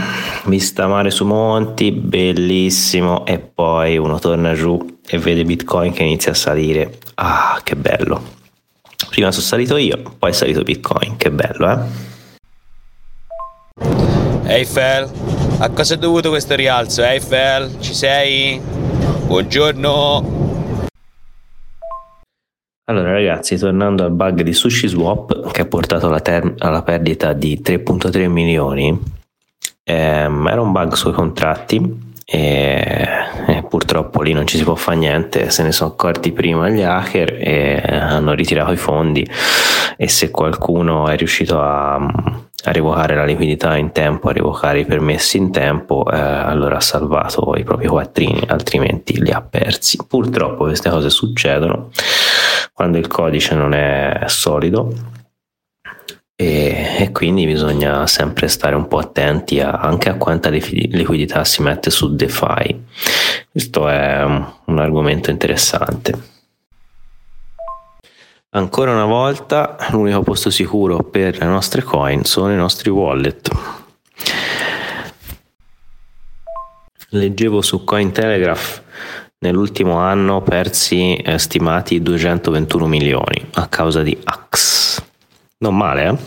vista mare su monti, bellissimo, e poi uno torna giù e vede Bitcoin che inizia a salire. Ah, che bello. Prima sono salito io, poi è salito Bitcoin, che bello, eh? Eiffel, a cosa è dovuto questo rialzo? Eiffel, ci sei? Buongiorno. Allora ragazzi, tornando al bug di Sushi Swap che ha portato alla, ter- alla perdita di 3.3 milioni, ehm, era un bug sui contratti e, e, purtroppo lì non ci si può fare niente, se ne sono accorti prima gli hacker e hanno ritirato i fondi e se qualcuno è riuscito a a revocare la liquidità in tempo, a revocare i permessi in tempo, eh, allora ha salvato i propri quattrini, altrimenti li ha persi. Purtroppo queste cose succedono quando il codice non è solido e, e quindi bisogna sempre stare un po' attenti a, anche a quanta liquidità si mette su DeFi. Questo è un, argomento interessante. Ancora una volta l'unico posto sicuro per le nostre coin sono i nostri wallet. Leggevo su Cointelegraph nell'ultimo anno persi eh, stimati 221 milioni a causa di Axe. Non male, eh?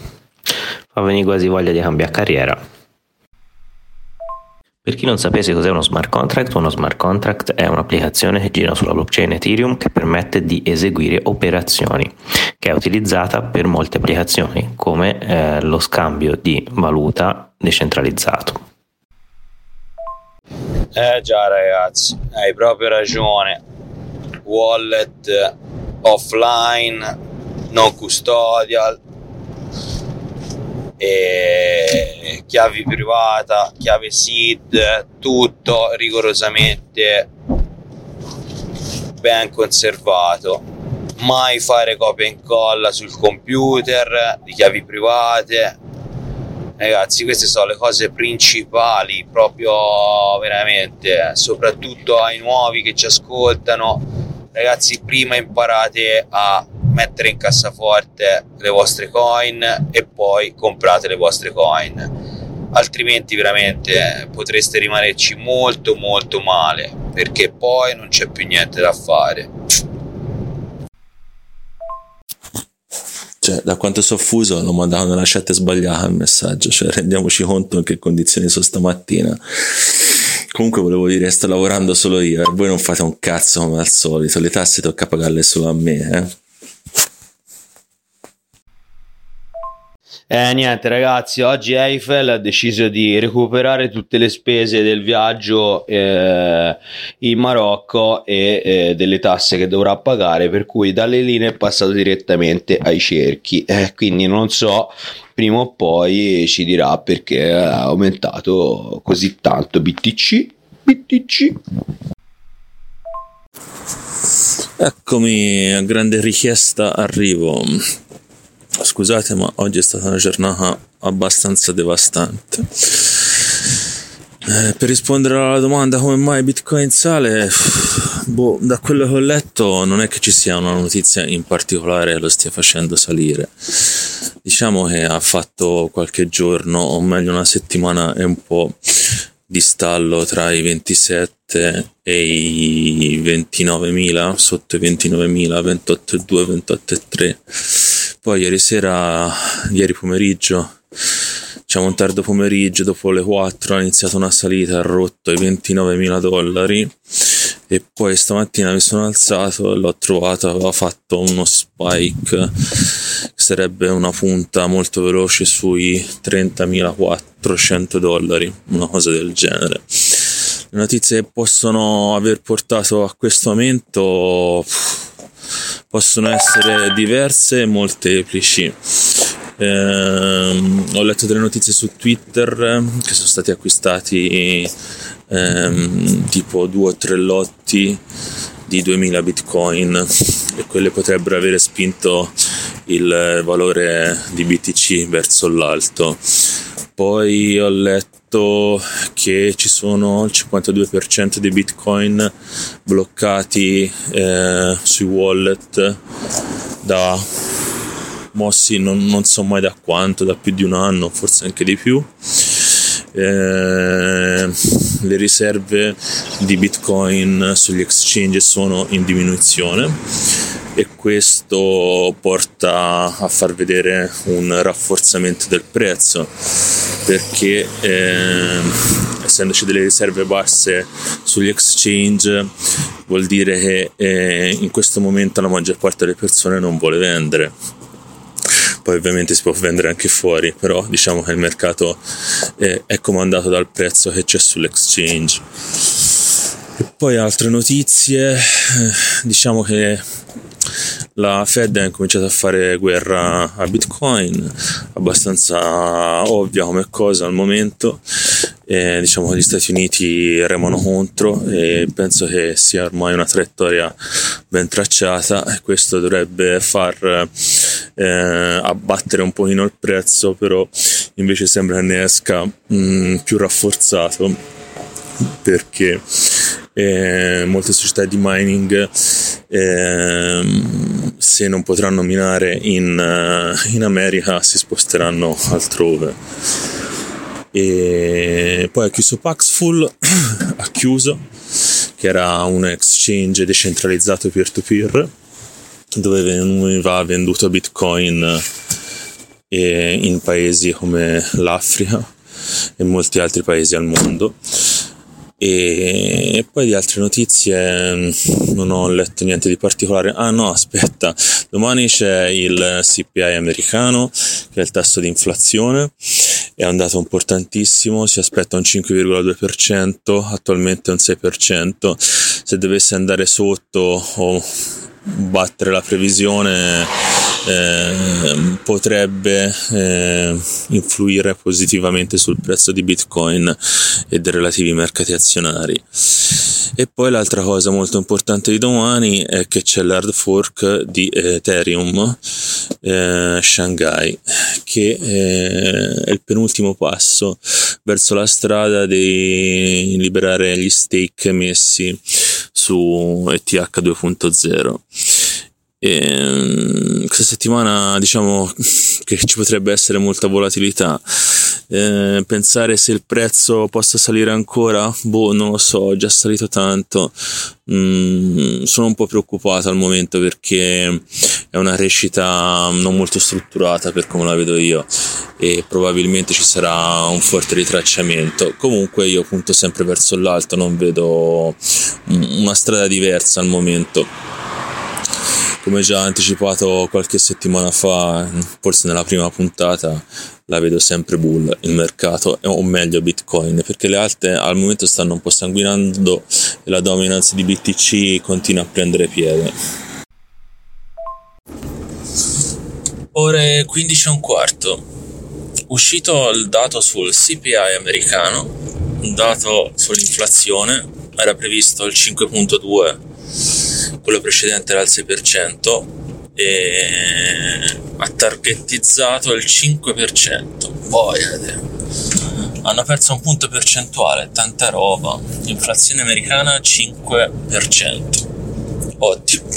Fa venire quasi voglia di cambiare carriera. Per chi non sapesse cos'è uno smart contract, uno smart contract è un'applicazione che gira sulla blockchain Ethereum che permette di eseguire operazioni, che è utilizzata per molte applicazioni, come eh, lo scambio di valuta decentralizzato. Eh già ragazzi, hai proprio ragione. Wallet offline, non custodial, e chiavi privata, chiave SID, tutto rigorosamente ben conservato. Mai fare copia e incolla sul computer di chiavi private. Ragazzi, queste sono le cose principali, proprio veramente, soprattutto ai nuovi che ci ascoltano. Ragazzi, prima imparate a mettere in cassaforte le vostre coin e poi comprate le vostre coin. Altrimenti veramente potreste rimanerci molto molto male perché poi non c'è più niente da fare. Cioè da quanto so fuso l'ho mandato nella chat sbagliata il messaggio. Cioè rendiamoci conto in che condizioni sono stamattina. Comunque volevo dire sto lavorando solo io e eh. voi non fate un cazzo come al solito. Le tasse tocca pagarle solo a me eh Eh, niente ragazzi, oggi Eiffel ha deciso di recuperare tutte le spese del viaggio eh, in Marocco e eh, delle tasse che dovrà pagare, per cui dalle linee è passato direttamente ai cerchi. Eh, quindi non so, prima o poi ci dirà perché ha aumentato così tanto BTC. BTC. Eccomi, a grande richiesta arrivo. Scusate, ma oggi è stata una giornata abbastanza devastante. Eh, per rispondere alla domanda come mai Bitcoin sale, boh, da quello che ho letto non è che ci sia una notizia in particolare che lo stia facendo salire. Diciamo che ha fatto qualche giorno, o meglio una settimana e un po' di stallo tra i 27 e i 29.000, sotto i 29.000, 28,2, 28,3. Poi ieri sera, ieri pomeriggio, diciamo un tardo pomeriggio, dopo le 4, ha iniziato una salita, ha rotto i 29.000 dollari e poi stamattina mi sono alzato e l'ho trovato, aveva fatto uno spike sarebbe una punta molto veloce sui 30.400 dollari, una cosa del genere. Le notizie che possono aver portato a questo aumento possono essere diverse e molteplici. Eh, ho letto delle notizie su Twitter che sono stati acquistati ehm, tipo due o tre lotti di 2000 bitcoin e quelle potrebbero avere spinto il valore di BTC verso l'alto. Poi ho letto che ci sono il 52% dei bitcoin bloccati eh, sui wallet da mossi non, non so mai da quanto, da più di un anno, forse anche di più eh, le riserve di bitcoin sugli exchange sono in diminuzione e questo porta a far vedere un rafforzamento del prezzo perché eh, essendoci delle riserve basse sugli exchange vuol dire che eh, in questo momento la maggior parte delle persone non vuole vendere poi ovviamente si può vendere anche fuori, però diciamo che il mercato è, è comandato dal prezzo che c'è sull'exchange. E poi altre notizie, eh, diciamo che la Fed ha cominciato a fare guerra a Bitcoin, abbastanza ovvia come cosa al momento. E diciamo che gli Stati Uniti remano contro e penso che sia ormai una traiettoria ben tracciata e questo dovrebbe far eh, abbattere un pochino il prezzo, però invece sembra che ne esca mh, mm, più rafforzato perché eh, molte società di mining eh, se non potranno minare in, uh, in America si sposteranno altrove. E poi ha chiuso Paxful ha chiuso che era un exchange decentralizzato peer to peer dove veniva venduto bitcoin eh, in paesi come l'Africa e molti altri paesi al mondo e poi di altre notizie mm, non ho letto niente di particolare. Ah no, aspetta, domani c'è il CPI americano, che è il tasso di inflazione, è un dato importantissimo, si aspetta un 5,2%, attualmente un 6%. Se dovesse andare sotto o battere la previsione eh, potrebbe eh, influire positivamente sul prezzo di Bitcoin e dei relativi mercati azionari. E poi l'altra cosa molto importante di domani è che c'è l'hard fork di Ethereum eh, Shanghai, che eh, è il penultimo passo verso la strada di liberare gli stake messi su ETH 2.0. E, ehm, questa settimana diciamo che ci potrebbe essere molta volatilità. Eh, pensare se il prezzo possa salire ancora, boh, non lo so, è già salito tanto. Mm, sono un po' preoccupato al momento perché è una crescita non molto strutturata per come la vedo io e probabilmente ci sarà un forte ritracciamento. Comunque io punto sempre verso l'alto, non vedo una strada diversa al momento come già anticipato qualche settimana fa, forse nella prima puntata, la vedo sempre bull il mercato, o meglio Bitcoin, perché le alte al momento stanno un po' sanguinando e la dominance di BTC continua a prendere piede. Ore 15 e un quarto. Uscito il dato sul CPI americano, un dato sull'inflazione, era previsto il 5.2, quello precedente era il 6% e ha targettizzato il 5%. Boiade. Hanno perso un punto percentuale, tanta roba. Inflazione americana 5%. Ottimo.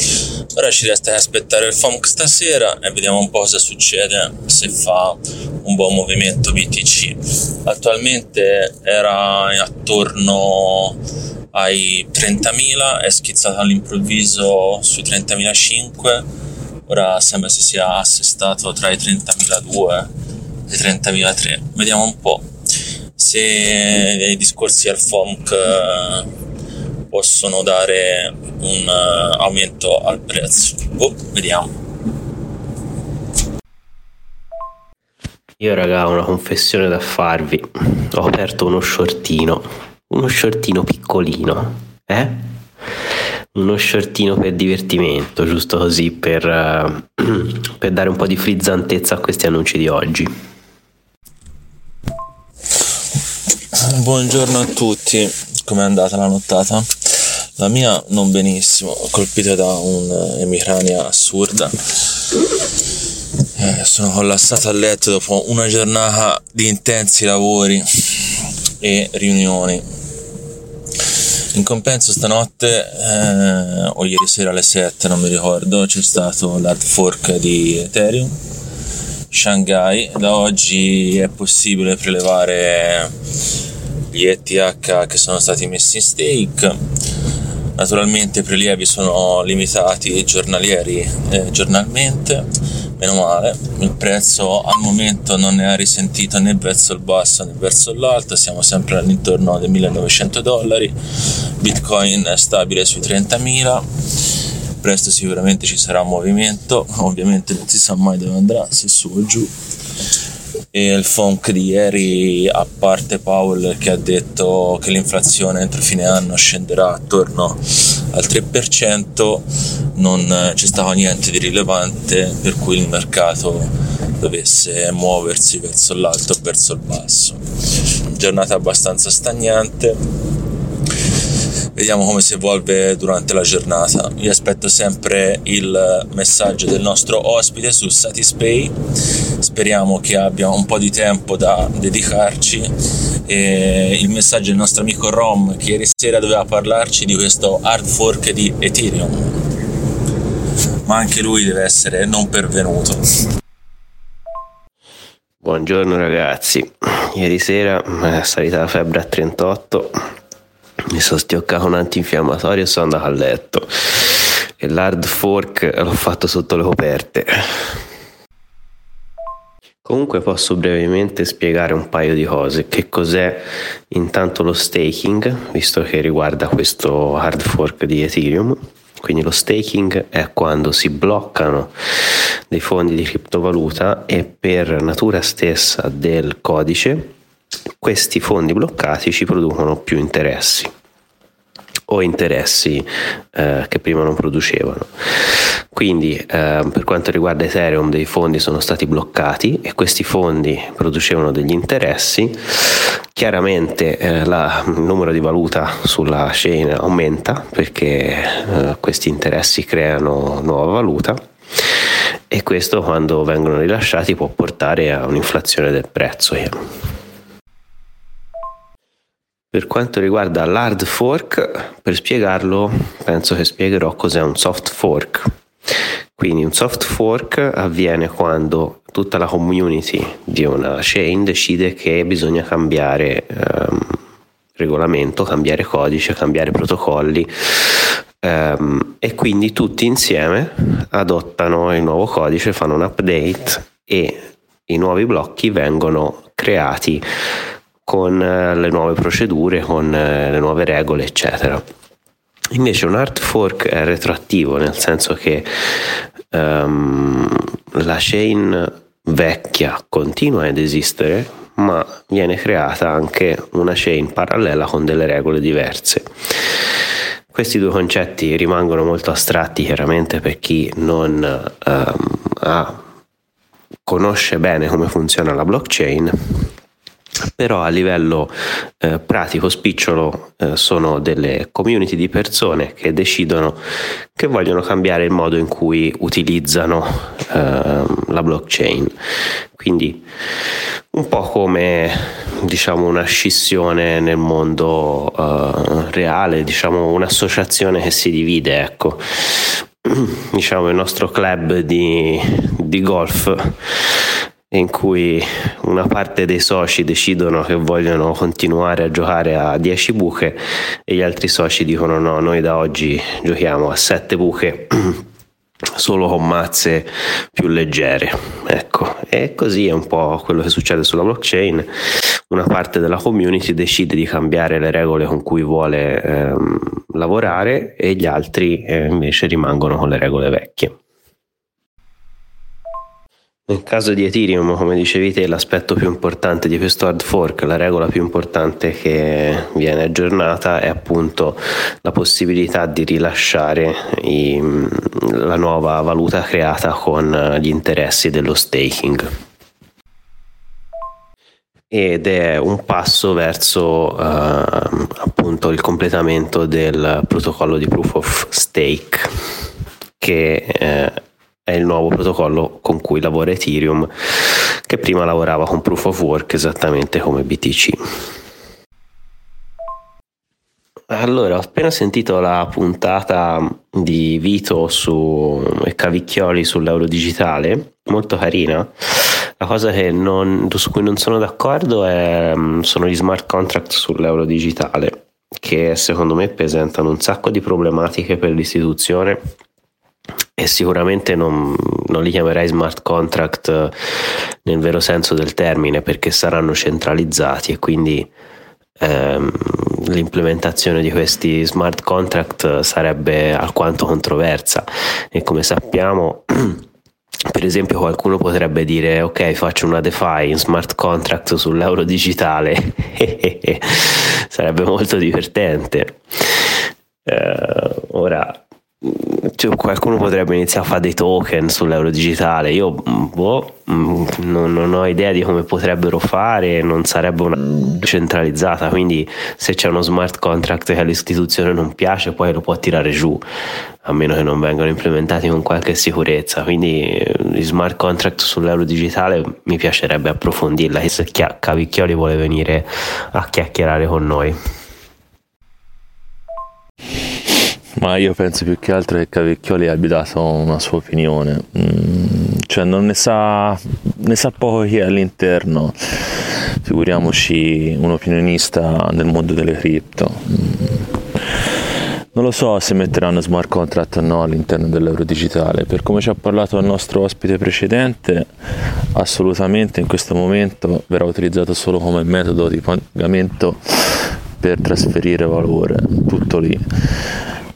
Ora ci resta aspettare il FOMC stasera e vediamo un po' cosa succede se fa un buon movimento BTC. Attualmente era attorno ai 30.000, è schizzato all'improvviso sui 30.005, ora sembra si sia assestato tra i 30.002 e i 30.003. Vediamo un po' se i discorsi al FOMC possono dare un uh, aumento al prezzo. Oh, vediamo. Io raga ho una confessione da farvi. Ho aperto uno shortino, uno shortino piccolino, eh? Uno shortino per divertimento, giusto così per, uh, per dare un po' di frizzantezza a questi annunci di oggi. Buongiorno a tutti, com'è andata la nottata? La mia non benissimo, colpita da un'emicrania assurda. Eh, sono collassato a letto dopo una giornata di intensi lavori e riunioni. In compenso stanotte, eh, o ieri sera alle 7, non mi ricordo, c'è stato l'hard fork di Ethereum. Shanghai, da oggi è possibile prelevare gli ETH che sono stati messi in stake Naturalmente i prelievi sono limitati giornalieri eh, giornalmente, meno male, il prezzo al momento non ne ha risentito né verso il basso né verso l'alto, siamo sempre all'intorno dei 1900 dollari, Bitcoin è stabile sui 30.000, presto sicuramente ci sarà movimento, ovviamente non si sa mai dove andrà, se su o giù e il FONC di ieri, a parte Powell che ha detto che l'inflazione entro fine anno scenderà attorno al 3%, non c'è stato niente di rilevante per cui il mercato dovesse muoversi verso l'alto o verso il basso. Giornata abbastanza stagnante vediamo come si evolve durante la giornata. Io aspetto sempre il messaggio del nostro ospite su Satispay, speriamo che abbia un po' di tempo da dedicarci. E il messaggio del nostro amico Rom che ieri sera doveva parlarci di questo hard fork di Ethereum. Ma anche lui deve essere non pervenuto. Buongiorno ragazzi, ieri sera è salita la febbre a 38 mi sono stioccato un antinfiammatorio e sono andato a letto. E l'hard fork l'ho fatto sotto le coperte. Comunque posso brevemente spiegare un paio di cose. Che cos'è intanto lo staking, visto che riguarda questo hard fork di Ethereum. Quindi lo staking è quando si bloccano dei fondi di criptovaluta e per natura stessa del codice questi fondi bloccati ci producono più interessi o interessi eh, che prima non producevano. Quindi eh, per quanto riguarda Ethereum dei fondi sono stati bloccati e questi fondi producevano degli interessi. Chiaramente eh, la, il numero di valuta sulla chain aumenta perché eh, questi interessi creano nuova valuta e questo quando vengono rilasciati può portare a un'inflazione del prezzo. Per quanto riguarda l'hard fork, per spiegarlo penso che spiegherò cos'è un soft fork. Quindi un soft fork avviene quando tutta la community di una chain decide che bisogna cambiare um, regolamento, cambiare codice, cambiare protocolli um, e quindi tutti insieme adottano il nuovo codice, fanno un update e i nuovi blocchi vengono creati con eh, le nuove procedure, con eh, le nuove regole, eccetera. Invece un hard fork è retroattivo, nel senso che um, la chain vecchia continua ad esistere, ma viene creata anche una chain parallela con delle regole diverse. Questi due concetti rimangono molto astratti chiaramente per chi non um, ha, conosce bene come funziona la blockchain però a livello eh, pratico spicciolo eh, sono delle community di persone che decidono che vogliono cambiare il modo in cui utilizzano eh, la blockchain quindi un po' come diciamo una scissione nel mondo uh, reale, diciamo un'associazione che si divide, ecco. diciamo il nostro club di, di golf in cui una parte dei soci decidono che vogliono continuare a giocare a 10 buche e gli altri soci dicono no, noi da oggi giochiamo a 7 buche solo con mazze più leggere. Ecco, e così è un po' quello che succede sulla blockchain. Una parte della community decide di cambiare le regole con cui vuole ehm, lavorare e gli altri eh, invece rimangono con le regole vecchie. Nel caso di Ethereum, come dicevi te, l'aspetto più importante di questo hard fork, la regola più importante che viene aggiornata è appunto la possibilità di rilasciare i, la nuova valuta creata con gli interessi dello staking. Ed è un passo verso uh, appunto il completamento del protocollo di proof of stake che eh, è il nuovo protocollo con cui lavora Ethereum, che prima lavorava con Proof of Work esattamente come BTC. Allora, ho appena sentito la puntata di Vito su, e Cavicchioli sull'euro digitale, molto carina. La cosa non, su cui non sono d'accordo è, sono gli smart contract sull'euro digitale, che secondo me presentano un sacco di problematiche per l'istituzione e sicuramente non, non, li chiamerei smart contract eh, nel vero senso del termine perché saranno centralizzati e quindi ehm, l'implementazione di questi smart contract sarebbe alquanto controversa. E come sappiamo per esempio qualcuno potrebbe dire ok faccio una DeFi in smart contract sull'euro digitale sarebbe molto divertente. Eh, ora cioè, qualcuno potrebbe iniziare a fare dei token sull'euro digitale. Io boh, non, non, ho idea di come potrebbero fare, non sarebbe una centralizzata. Quindi, se c'è uno smart contract che all'istituzione non piace, poi lo può tirare giù, a meno che non vengano implementati con qualche sicurezza. Quindi, gli smart contract sull'euro digitale mi piacerebbe approfondirla. Se Cavicchioli vuole venire a chiacchierare con noi. Ma io penso più che altro che Cavecchioli abbia dato una sua opinione, mm, cioè non ne sa, ne sa è all'interno, figuriamoci un opinionista nel mondo delle cripto. Mm. Non lo so se metteranno smart contract o no all'interno dell'euro digitale, per come ci ha parlato il nostro ospite precedente, assolutamente in questo momento verrà utilizzato solo come metodo di pagamento per trasferire valore, tutto lì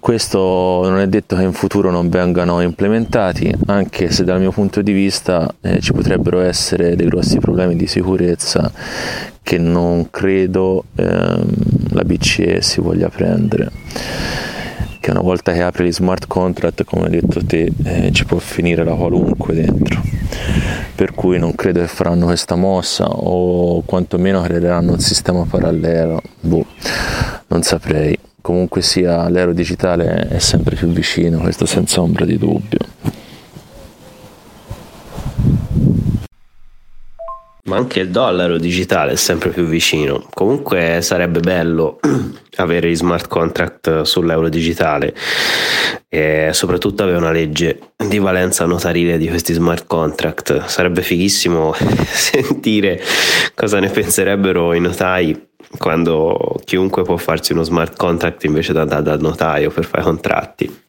questo non è detto che in futuro non vengano implementati, anche se dal mio punto di vista eh, ci potrebbero essere dei grossi problemi di sicurezza che non credo ehm, la BCE si voglia prendere. Che una volta che apri gli smart contract, come hai detto te, eh, ci può finire la qualunque dentro. Per cui non credo che faranno questa mossa o quantomeno creeranno un sistema parallelo. Boh, non saprei comunque sia l'ero digitale è sempre più vicino, questo senza ombra di dubbio. Ma anche il dollaro digitale è sempre più vicino. Comunque sarebbe bello avere gli smart contract sull'euro digitale e soprattutto avere una legge di valenza notarile di questi smart contract. Sarebbe fighissimo sentire cosa ne penserebbero i notai quando chiunque può farsi uno smart contract invece di andare dal notaio per fare contratti.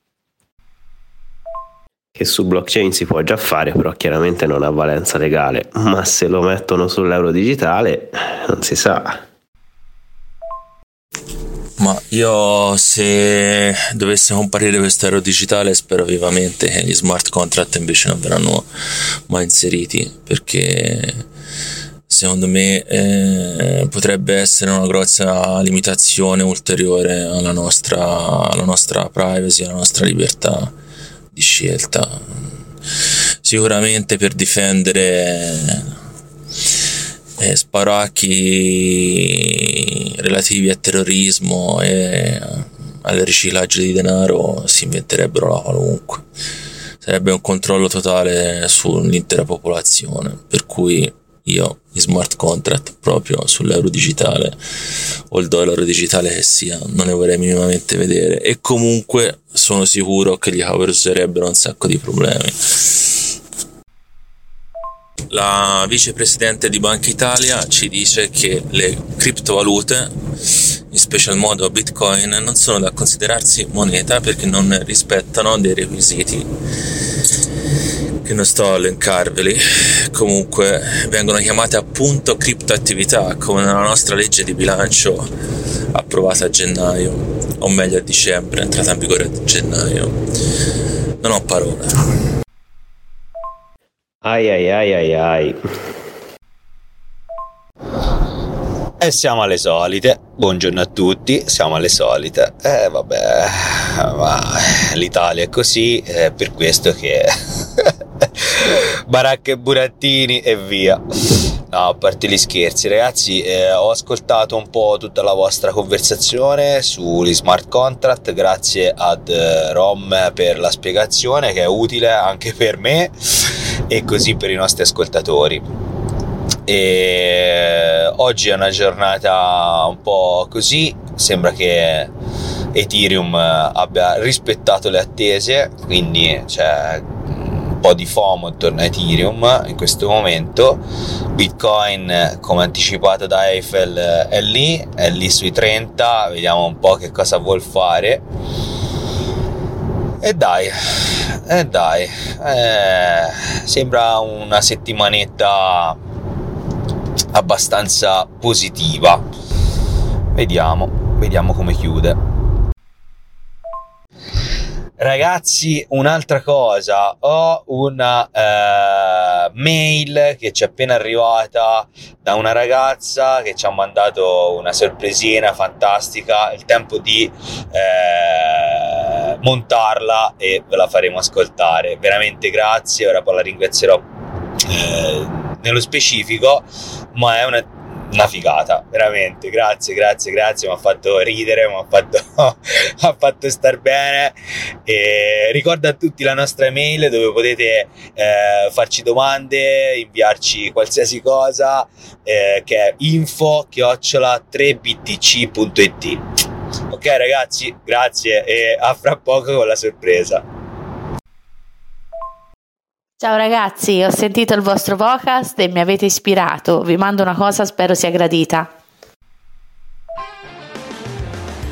Che su blockchain si può già fare, però chiaramente non ha valenza legale. Ma se lo mettono sull'euro digitale, non si sa. Ma io se dovesse comparire questo euro digitale spero vivamente che gli smart contract invece non verranno mai inseriti perché secondo me eh, potrebbe essere una grossa limitazione ulteriore alla nostra, alla nostra privacy, alla nostra libertà di scelta. Sicuramente per difendere e sparacchi relativi a terrorismo e al riciclaggio di denaro si inventerebbero la qualunque. Sarebbe un controllo totale sull'intera popolazione, per cui io i smart contract proprio sull'euro digitale o il dollaro digitale che sia non ne vorrei minimamente vedere. E comunque sono sicuro che gli causerebbero un sacco di problemi. La vicepresidente di Banca Italia ci dice che le criptovalute, in special modo Bitcoin, non sono da considerarsi moneta perché non rispettano dei requisiti che non sto a elencarveli. Comunque vengono chiamate appunto criptoattività, come nella nostra legge di bilancio approvata a gennaio, o meglio a dicembre, entrata in vigore a gennaio. Non ho parole. Ai ai ai ai ai. E siamo alle solite. Buongiorno a tutti, siamo alle solite. Eh vabbè, ma l'Italia è così, è per questo che baracche e burattini e via. No, a parte gli scherzi, ragazzi, eh, ho ascoltato un po' tutta la vostra conversazione sugli smart contract, grazie ad eh, Rom per la spiegazione che è utile anche per me e così per i nostri ascoltatori. E oggi è una giornata un po' così, sembra che Ethereum abbia rispettato le attese, quindi c'è po' di FOMO intorno a Ethereum in questo momento. Bitcoin, come anticipato da Eiffel, è lì, è lì sui 30, vediamo un po' che cosa vuol fare. E dai, e dai, eh, sembra una settimanetta abbastanza positiva. Vediamo, vediamo come chiude. Ragazzi, un'altra cosa, ho una eh, mail che ci è appena arrivata da una ragazza che ci ha mandato una sorpresina fantastica, il tempo di eh, montarla e ve la faremo ascoltare. Veramente grazie, ora poi la ringrazierò eh, nello specifico, ma è una una figata, veramente, grazie, grazie, grazie, mi ha fatto ridere, mi ha fatto, fatto star bene. E ricordo a tutti la nostra email dove potete eh, farci domande, inviarci qualsiasi cosa, eh, che è info 3btc.it. Ok ragazzi, grazie e a fra poco con la sorpresa. Ciao ragazzi, ho sentito il vostro podcast e mi avete ispirato. Vi mando una cosa, spero sia gradita.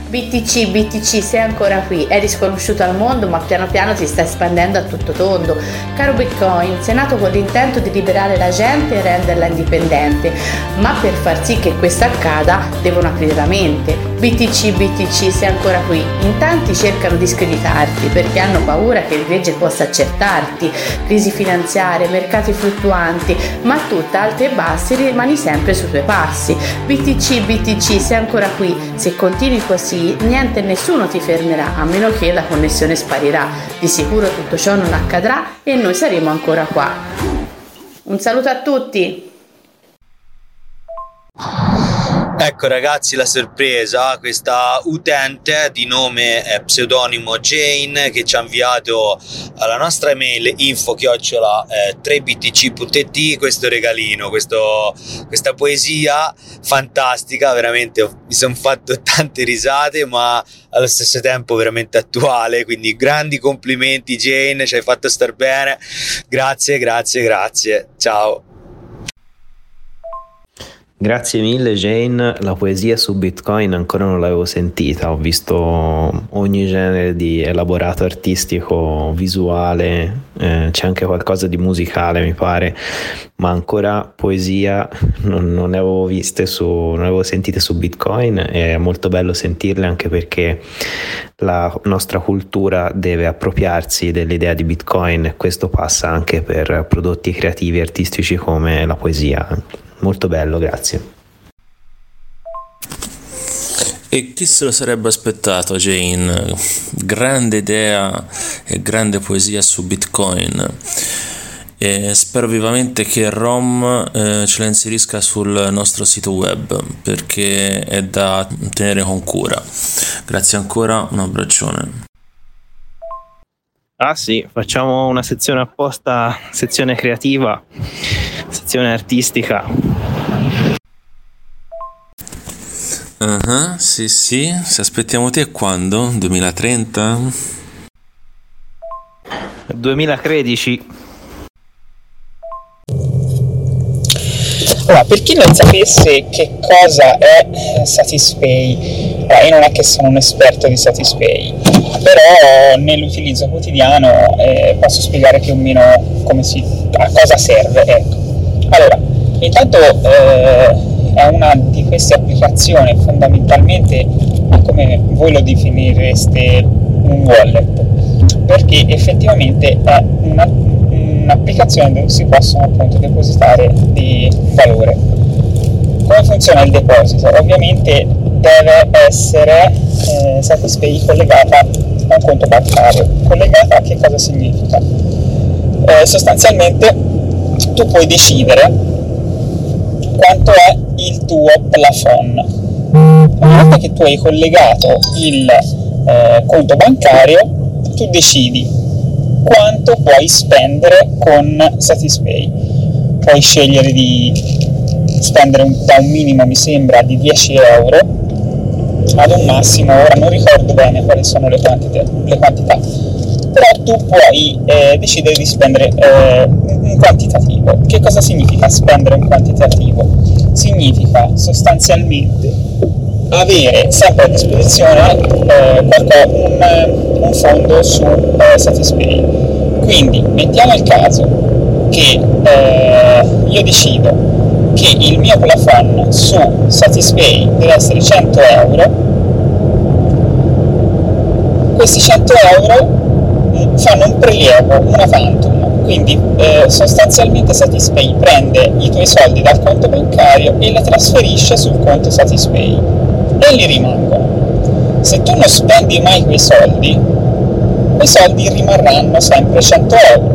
BTC, BTC, sei ancora qui, eri sconosciuto al mondo ma piano piano si sta espandendo a tutto tondo. Caro Bitcoin, sei nato con l'intento di liberare la gente e renderla indipendente, ma per far sì che questo accada devono aprire la mente. BTC, BTC, sei ancora qui. In tanti cercano di screditarti perché hanno paura che il legge possa accertarti. Crisi finanziarie, mercati fluttuanti, ma tu alti e bassi rimani sempre sui tuoi passi. BTC, BTC, sei ancora qui. Se continui così, niente e nessuno ti fermerà, a meno che la connessione sparirà. Di sicuro tutto ciò non accadrà e noi saremo ancora qua. Un saluto a tutti! Ecco ragazzi la sorpresa, questa utente di nome eh, pseudonimo Jane che ci ha inviato alla nostra email info chiocciola eh, 3btc.it questo regalino, questo, questa poesia fantastica, veramente mi sono fatto tante risate ma allo stesso tempo veramente attuale, quindi grandi complimenti Jane, ci hai fatto star bene, grazie, grazie, grazie, ciao. Grazie mille Jane, la poesia su Bitcoin ancora non l'avevo sentita, ho visto ogni genere di elaborato artistico, visuale, eh, c'è anche qualcosa di musicale mi pare, ma ancora poesia non, non, ne avevo viste su, non avevo sentite su Bitcoin e è molto bello sentirle anche perché la nostra cultura deve appropriarsi dell'idea di Bitcoin e questo passa anche per prodotti creativi e artistici come la poesia molto bello, grazie. E chi se lo sarebbe aspettato, Jane? Grande idea e grande poesia su Bitcoin. e spero vivamente che ROM eh, ce la inserisca sul nostro sito web perché è da tenere con cura. Grazie ancora, un abbraccione. Ah sì, facciamo una sezione apposta, sezione creativa, sezione artistica. Uh-huh, sì, sì, se aspettiamo te quando? 2030? 2013. Allora, per chi non sapesse che cosa è Satispay, allora, io non è che sono un esperto di Satispay, però nell'utilizzo quotidiano eh, posso spiegare più o meno si, a cosa serve. Ecco. Allora, intanto eh, è una di queste applicazioni fondamentalmente come voi lo definireste un wallet, perché effettivamente è una un'applicazione dove si possono appunto depositare di valore. Come funziona il deposito? Ovviamente deve essere eh, Satispay collegata a un conto bancario. Collegata che cosa significa? Eh, sostanzialmente tu puoi decidere quanto è il tuo plafond. Una volta che tu hai collegato il eh, conto bancario, tu decidi quanto puoi spendere con Satispay. Puoi scegliere di spendere un, da un minimo, mi sembra, di 10 euro ad un massimo, ora non ricordo bene quali sono le, quantità, le quantità però tu puoi eh, decidere di spendere eh, un quantitativo. Che cosa significa spendere un quantitativo? Significa sostanzialmente avere sempre a disposizione eh, un, un, fondo su eh, Satispay. Quindi mettiamo il caso che eh, io decido che il mio plafond su Satispay deve essere 100 euro, questi 100 euro fanno un prelievo una tantum, quindi eh, sostanzialmente Satispay prende i tuoi soldi dal conto bancario e li trasferisce sul conto Satispay e li rimangono. Se tu non spendi mai quei soldi, quei soldi rimarranno sempre 100 euro.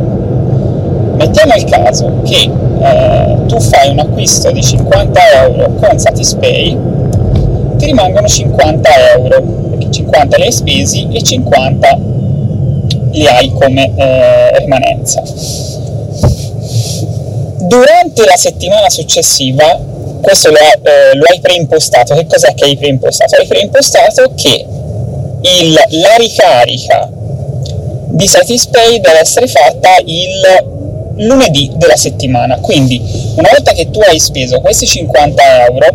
Mettiamo il caso che eh, tu fai un acquisto di 50 euro con Satispay, ti rimangono 50 euro, perché 50 li hai spesi e 50 li hai come eh, rimanenza. Durante la settimana successiva questo lo, eh, lo hai preimpostato. Che cos'è che hai preimpostato? Hai preimpostato che il, la ricarica di Satispay deve essere fatta il lunedì della settimana. Quindi, una volta che tu hai speso questi 50 euro,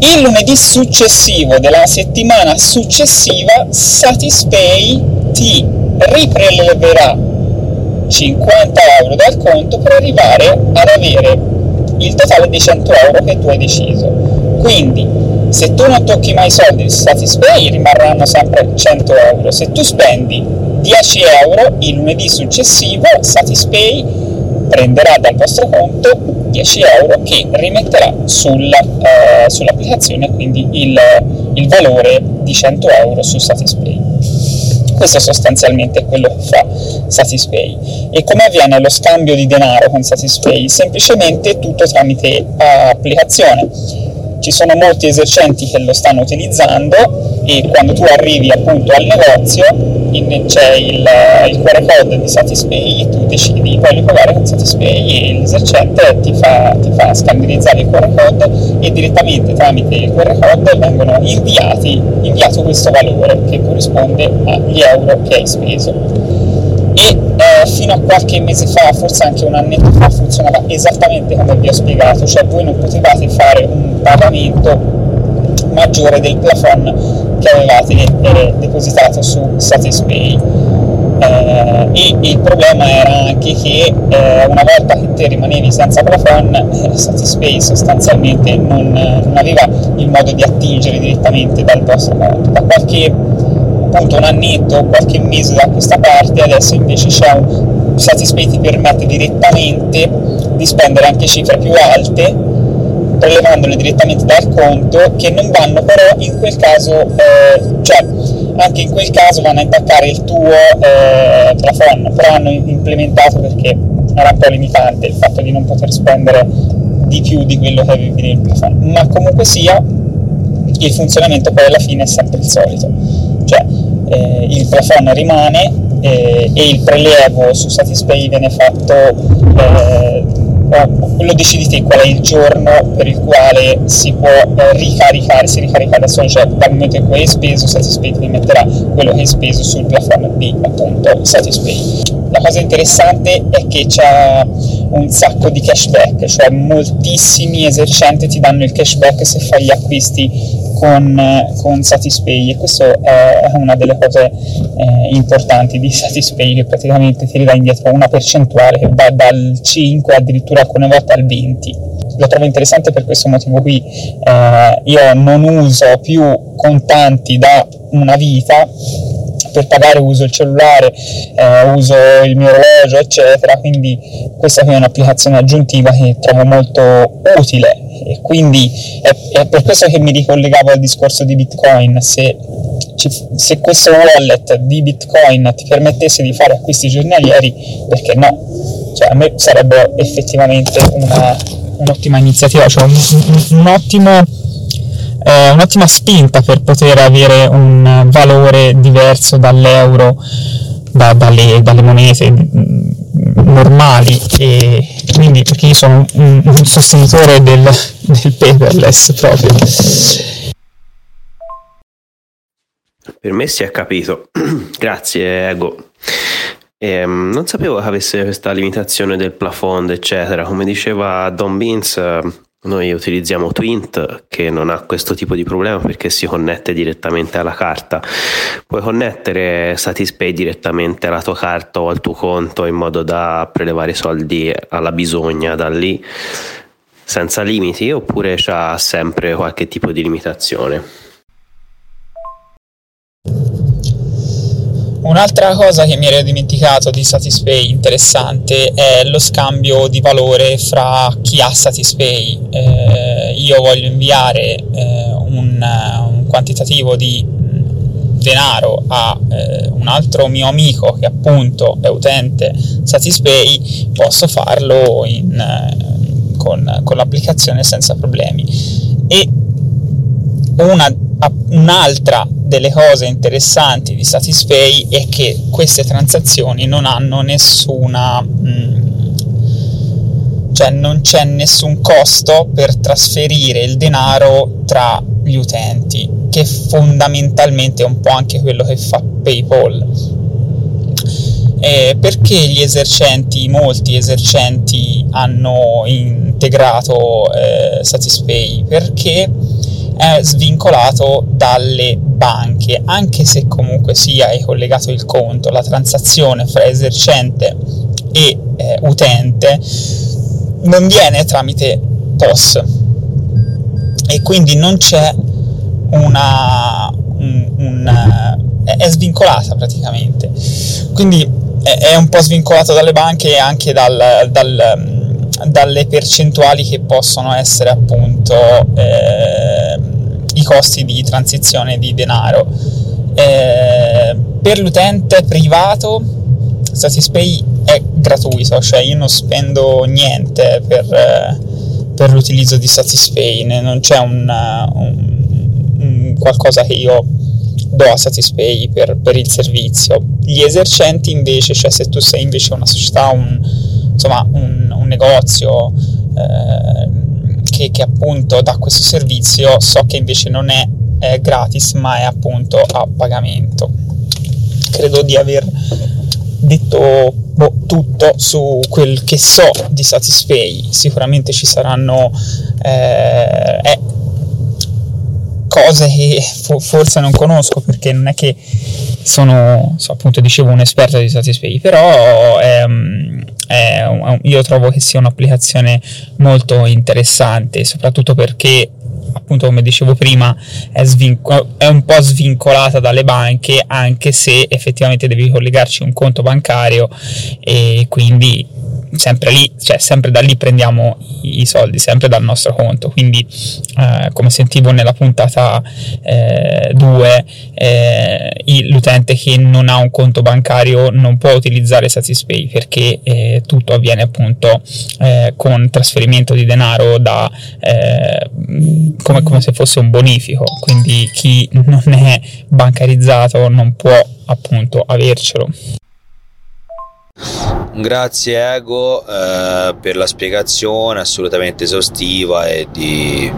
il lunedì successivo della settimana successiva Satispay ti ripreleverà 50 euro dal conto per arrivare ad avere il totale di 100 euro che tu hai deciso. Quindi, se tu non tocchi mai i soldi di Satispay rimarranno sempre 100 euro. Se tu spendi 10 euro il lunedì successivo, Satispay prenderà dal vostro conto 10 euro che rimetterà sul, eh, sull'applicazione, quindi il, il valore di 100 euro su Satispay. Questo sostanzialmente è quello che fa Satispay. E come avviene lo scambio di denaro con Satispay? Semplicemente tutto tramite applicazione. Ci sono molti esercenti che lo stanno utilizzando e quando tu arrivi appunto al negozio c'è il, il QR code di Satispay e tu decidi voglio pagare con Satispay e l'esercente ti fa, ti fa scannerizzare il QR code e direttamente tramite il QR code vengono inviati inviato questo valore che corrisponde agli euro che hai speso e eh, fino a qualche mese fa, forse anche un annetto fa, funzionava esattamente come vi ho spiegato, cioè voi non potevate fare un pagamento maggiore del plafond che avevate eh, depositato su Satispay. Eh, e il problema era anche che eh, una volta che te rimanevi senza plafond, eh, Satispay sostanzialmente non, non, aveva il modo di attingere direttamente dal vostro conto. Da qualche appunto un annetto, qualche mese da questa parte, adesso invece c'è un Satispay ti permette direttamente di spendere anche cifre più alte prelevandole direttamente dal conto che non vanno però in quel caso, eh, cioè anche in quel caso vanno a intaccare il tuo eh, plafond, però hanno implementato perché era un po' limitante il fatto di non poter spendere di più di quello che avevi nel plafond, ma comunque sia il funzionamento poi alla fine è sempre il solito, cioè eh, il plafond rimane eh, e il prelievo su Satispay viene fatto eh, lo decidi te qual è il giorno per il quale si può eh, ricaricare, si ricarica da solo, cioè dal momento in cui hai speso, Satispay ti metterà quello che hai speso sul plafond di appunto Satispay. La cosa interessante è che c'è un sacco di cashback, cioè moltissimi esercenti ti danno il cashback se fai gli acquisti con, con Satispay e questo è una delle cose eh, importanti di Satispay che praticamente ti ridà indietro una percentuale che va dal 5 addirittura alcune volte al 20 lo trovo interessante per questo motivo qui. Eh, io non uso più contanti da una vita per pagare uso il cellulare, eh, uso il mio orologio, eccetera, quindi questa è un'applicazione aggiuntiva che trovo molto utile e quindi è, è per questo che mi ricollegavo al discorso di Bitcoin, se, se questo wallet di Bitcoin ti permettesse di fare acquisti giornalieri, perché no? Cioè, a me sarebbe effettivamente una, un'ottima iniziativa, cioè un, un, un ottimo eh, un'ottima spinta per poter avere un valore diverso dall'euro, da, dalle, dalle, monete mm, normali e quindi perché io sono un, un sostenitore del, del paperless proprio. Per me si è capito, grazie Ego. Ehm, non sapevo che avesse questa limitazione del plafond, eccetera. Come diceva Don Beans, noi utilizziamo Twint che non ha questo tipo di problema perché si connette direttamente alla carta. Puoi connettere Satispay direttamente alla tua carta o al tuo conto in modo da prelevare soldi alla bisogna da lì senza limiti oppure c'ha sempre qualche tipo di limitazione? Un'altra cosa che mi ero dimenticato di Satispay interessante è lo scambio di valore fra chi ha Satispay. Eh, io voglio inviare eh, un, un, quantitativo di denaro a eh, un altro mio amico che appunto è utente Satispay, posso farlo in, eh, con, con l'applicazione senza problemi. E una, un'altra delle cose interessanti di Satispay è che queste transazioni non hanno nessuna mm, cioè non c'è nessun costo per trasferire il denaro tra gli utenti che fondamentalmente è un po' anche quello che fa PayPal eh, perché gli esercenti, molti esercenti hanno integrato eh, Satispay? Perché è svincolato dalle banche, anche se comunque sia è collegato il conto, la transazione fra esercente e eh, utente non viene tramite POS. E quindi non c'è una, un, un, è svincolata praticamente. Quindi è, un po' svincolato dalle banche e anche dal, dal, dalle percentuali che possono essere appunto eh, costi di transizione di denaro. Eh, per l'utente privato Satispay è gratuito, cioè io non spendo niente per, eh, per l'utilizzo di Satispay, non c'è un, un, un, qualcosa che io do a Satispay per, per, il servizio. Gli esercenti invece, cioè se tu sei invece una società, un, insomma un, un negozio, eh, che, che appunto dà questo servizio so che invece non è, è gratis ma è appunto a pagamento. Credo di aver detto boh, tutto su quel che so di Satispay. Sicuramente ci saranno eh, eh, cose che forse non conosco perché non è che sono, so, appunto dicevo, un esperto di Satispay, però ehm, è un, io trovo che sia un'applicazione molto interessante, soprattutto perché appunto come dicevo prima è, svinco- è, un po' svincolata dalle banche anche se effettivamente devi collegarci un conto bancario e quindi sempre lì, cioè sempre da lì prendiamo i, soldi, sempre dal nostro conto. Quindi, eh, come sentivo nella puntata 2, eh, eh, l'utente che non ha un conto bancario non può utilizzare Satispay perché eh, tutto avviene appunto eh, con trasferimento di denaro da, come, come se fosse un bonifico. Quindi chi non è bancarizzato non può appunto avercelo. Grazie Ego eh, per la spiegazione assolutamente esaustiva e di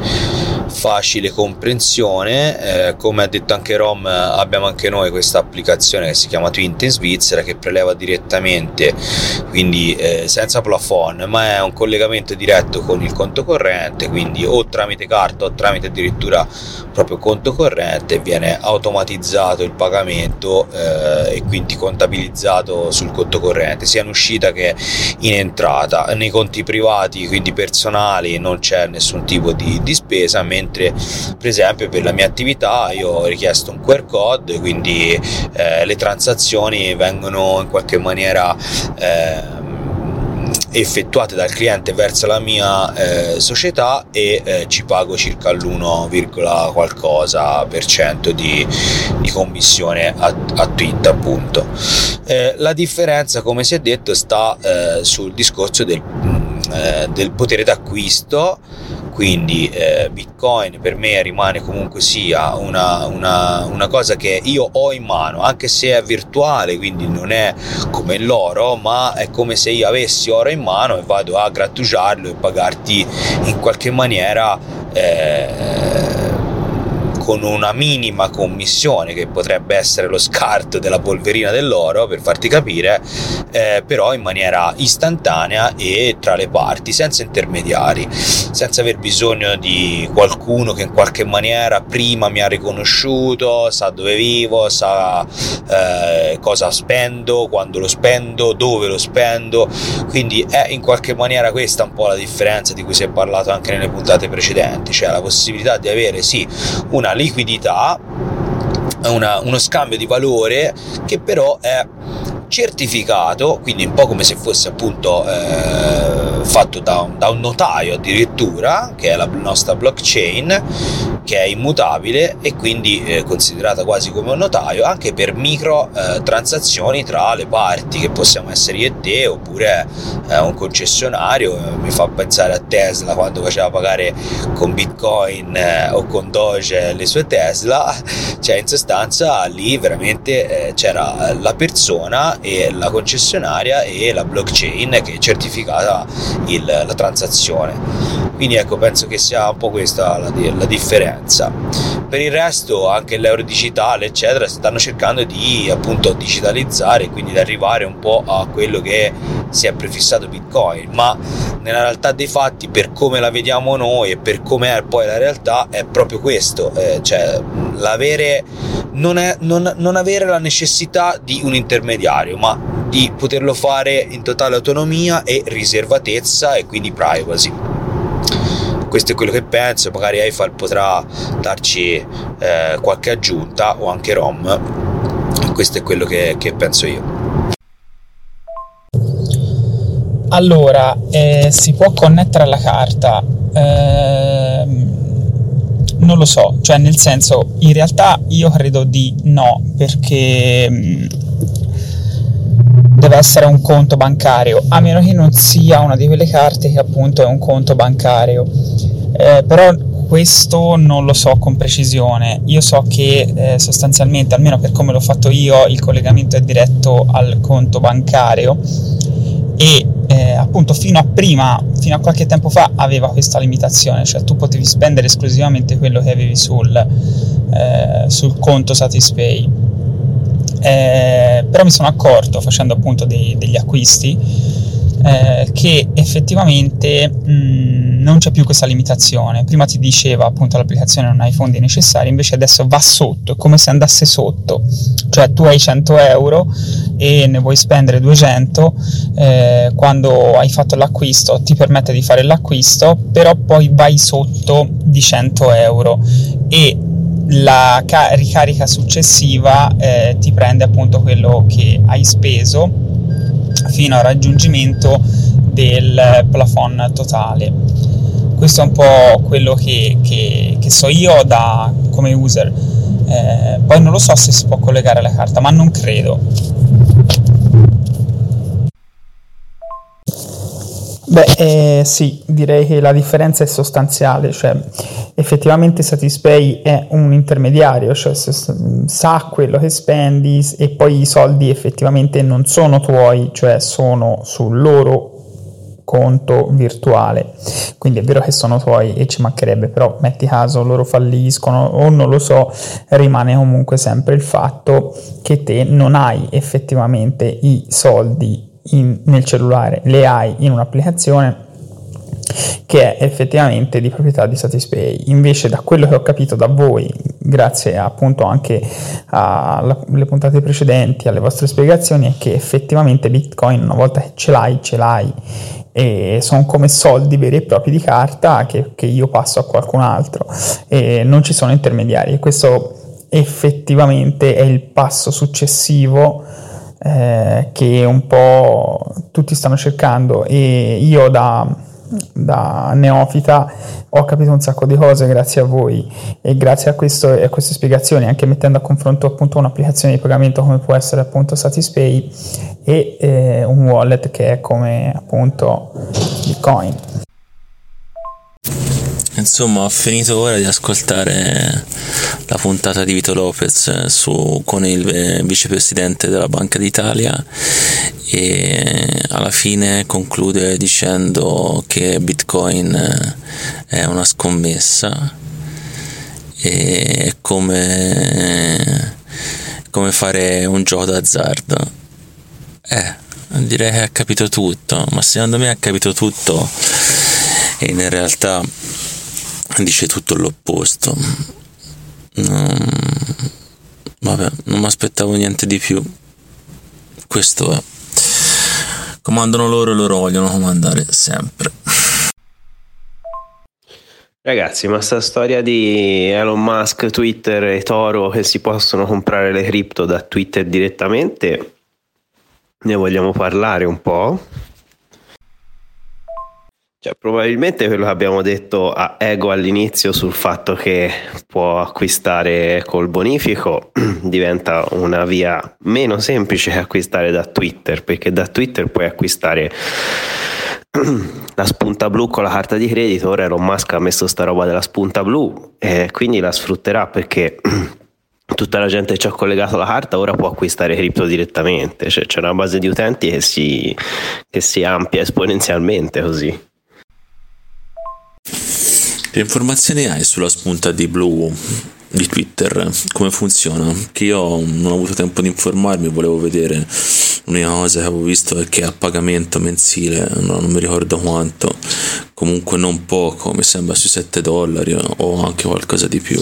facile comprensione. Eh, come ha detto anche Rom, abbiamo anche noi questa applicazione che si chiama Twint in Svizzera che preleva direttamente, quindi eh, senza plafond, ma è un collegamento diretto con il conto corrente, quindi o tramite carta o tramite addirittura proprio conto corrente viene automatizzato il pagamento eh, e quindi contabilizzato sul conto corrente, sia in uscita che in entrata. Nei conti privati, quindi personali, non c'è nessun tipo di, di spesa, mentre mentre per esempio per la mia attività io ho richiesto un QR code, quindi eh, le transazioni vengono in qualche maniera eh, effettuate dal cliente verso la mia eh, società e eh, ci pago circa l'1, qualcosa per cento di, di commissione a, a tweet appunto. Eh, la differenza come si è detto sta eh, sul discorso del, eh, del potere d'acquisto quindi eh, bitcoin per me rimane comunque sia una, una, una, cosa che io ho in mano anche se è virtuale quindi non è come l'oro ma è come se io avessi oro in mano e vado a grattugiarlo e pagarti in qualche maniera eh, con una minima commissione che potrebbe essere lo scarto della polverina dell'oro per farti capire eh, però in maniera istantanea e tra le parti senza intermediari senza aver bisogno di qualcuno che in qualche maniera prima mi ha riconosciuto sa dove vivo sa eh, cosa spendo quando lo spendo dove lo spendo. Quindi è in qualche maniera questa un po' la differenza di cui si è parlato anche nelle puntate precedenti cioè la possibilità di avere sì una liquidità, una, uno scambio di valore che però è certificato, quindi un po' come se fosse appunto eh, fatto da un, da un, notaio addirittura, che è la nostra blockchain, che è immutabile e quindi eh, considerata quasi come un notaio anche per micro eh, transazioni tra le parti, che possiamo essere io e te, oppure eh, un concessionario, mi fa pensare a Tesla quando faceva pagare con Bitcoin eh, o con Doge le sue Tesla, cioè in sostanza lì veramente eh, c'era la persona e la concessionaria e la blockchain che certificava il, la transazione. Quindi ecco, penso che sia un po' questa la, la differenza. Per il resto, anche l'euro digitale, eccetera, stanno cercando di appunto digitalizzare quindi di arrivare un po' a quello che si è prefissato Bitcoin. Ma nella realtà dei fatti, per come la vediamo noi e per come è poi la realtà, è proprio questo: eh, cioè l'avere non, è, non, non avere la necessità di un intermediario, ma di poterlo fare in totale autonomia e riservatezza e quindi privacy. Questo è quello che penso, magari Eiffel potrà darci eh, qualche aggiunta o anche ROM. Questo è quello che, che penso io. Allora, eh, si può connettere alla carta? Eh, non lo so, cioè nel senso, in realtà io credo di no, perché mm, deve essere un conto bancario, a meno che non sia una di quelle carte che appunto è un conto bancario. Eh, però questo non lo so con precisione. Io so che eh, sostanzialmente, almeno per come l'ho fatto io, il collegamento è diretto al conto bancario e eh, appunto fino a prima, fino a qualche tempo fa, aveva questa limitazione, cioè tu potevi spendere esclusivamente quello che avevi sul, eh, sul conto Satispay eh, però mi sono accorto facendo appunto dei, degli acquisti eh, che effettivamente mh, non c'è più questa limitazione. Prima ti diceva appunto l'applicazione non ha i fondi necessari, invece adesso va sotto, è come se andasse sotto, cioè tu hai 100 euro e ne vuoi spendere 200, eh, quando hai fatto l'acquisto ti permette di fare l'acquisto, però poi vai sotto di 100 euro e la ca- ricarica successiva eh, ti prende appunto quello che hai speso fino al raggiungimento del plafond totale. Questo è un po' quello che, che, che so io da, come user. Eh, poi non lo so se si può collegare alla carta, ma non credo. Beh, eh, sì, direi che la differenza è sostanziale, cioè effettivamente Satispay è un intermediario, cioè sa quello che spendi e poi i soldi effettivamente non sono tuoi, cioè sono sul loro conto virtuale. Quindi è vero che sono tuoi e ci mancherebbe, però metti caso loro falliscono o non lo so, rimane comunque sempre il fatto che te non hai effettivamente i soldi in, nel cellulare, le hai in un'applicazione che è effettivamente di proprietà di Satispay. Invece, da quello che ho capito da voi, grazie appunto anche alle puntate precedenti, alle vostre spiegazioni, è che effettivamente Bitcoin, una volta che ce l'hai, ce l'hai e sono come soldi veri e propri di carta che, che io passo a qualcun altro e non ci sono intermediari. Questo effettivamente è il passo successivo eh, che un po' tutti stanno cercando. E io da, da, neofita ho capito un sacco di cose grazie a voi e grazie a, questo, a queste spiegazioni anche mettendo a confronto appunto un'applicazione di pagamento come può essere appunto Satispay e eh, un wallet che è come appunto Bitcoin Insomma, ho finito ora di ascoltare la puntata di Vito Lopez su, con il vicepresidente della Banca d'Italia e alla fine conclude dicendo che Bitcoin è una scommessa e è come, come fare un gioco d'azzardo. Eh, direi che ha capito tutto, ma secondo me ha capito tutto e in realtà dice tutto l'opposto. Non, vabbè, non mi aspettavo niente di più. Questo è. Comandano loro e loro vogliono comandare sempre. Ragazzi, ma sta storia di Elon Musk, Twitter e Toro che si possono comprare le cripto da Twitter direttamente, ne vogliamo parlare un po'? Cioè, probabilmente quello che abbiamo detto a Ego all'inizio sul fatto che può acquistare col bonifico diventa una via meno semplice che acquistare da Twitter, perché da Twitter puoi acquistare la spunta blu con la carta di credito. Ora Elon Musk ha messo sta roba della spunta blu e quindi la sfrutterà perché tutta la gente che ci ha collegato la carta ora può acquistare cripto direttamente, cioè c'è una base di utenti che si, che si amplia esponenzialmente così. Che informazioni hai sulla spunta di blu di Twitter? Come funziona? Che io non ho avuto tempo di informarmi, volevo vedere. L'unica cosa che avevo visto è che a pagamento mensile, no, non mi ricordo quanto, comunque non poco, mi sembra sui 7 dollari o anche qualcosa di più.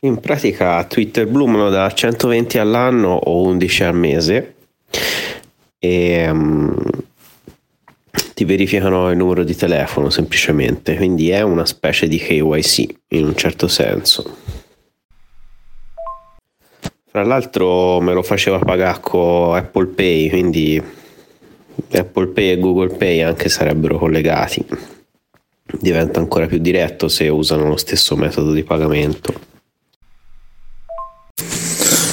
In pratica Twitter Blue me lo dà 120 all'anno o 11 al mese e um, ti verificano il numero di telefono semplicemente, quindi è una specie di KYC in un certo senso. Fra l'altro me lo faceva pagare con Apple Pay, quindi Apple Pay e Google Pay anche sarebbero collegati. Diventa ancora più diretto se usano lo stesso metodo di pagamento.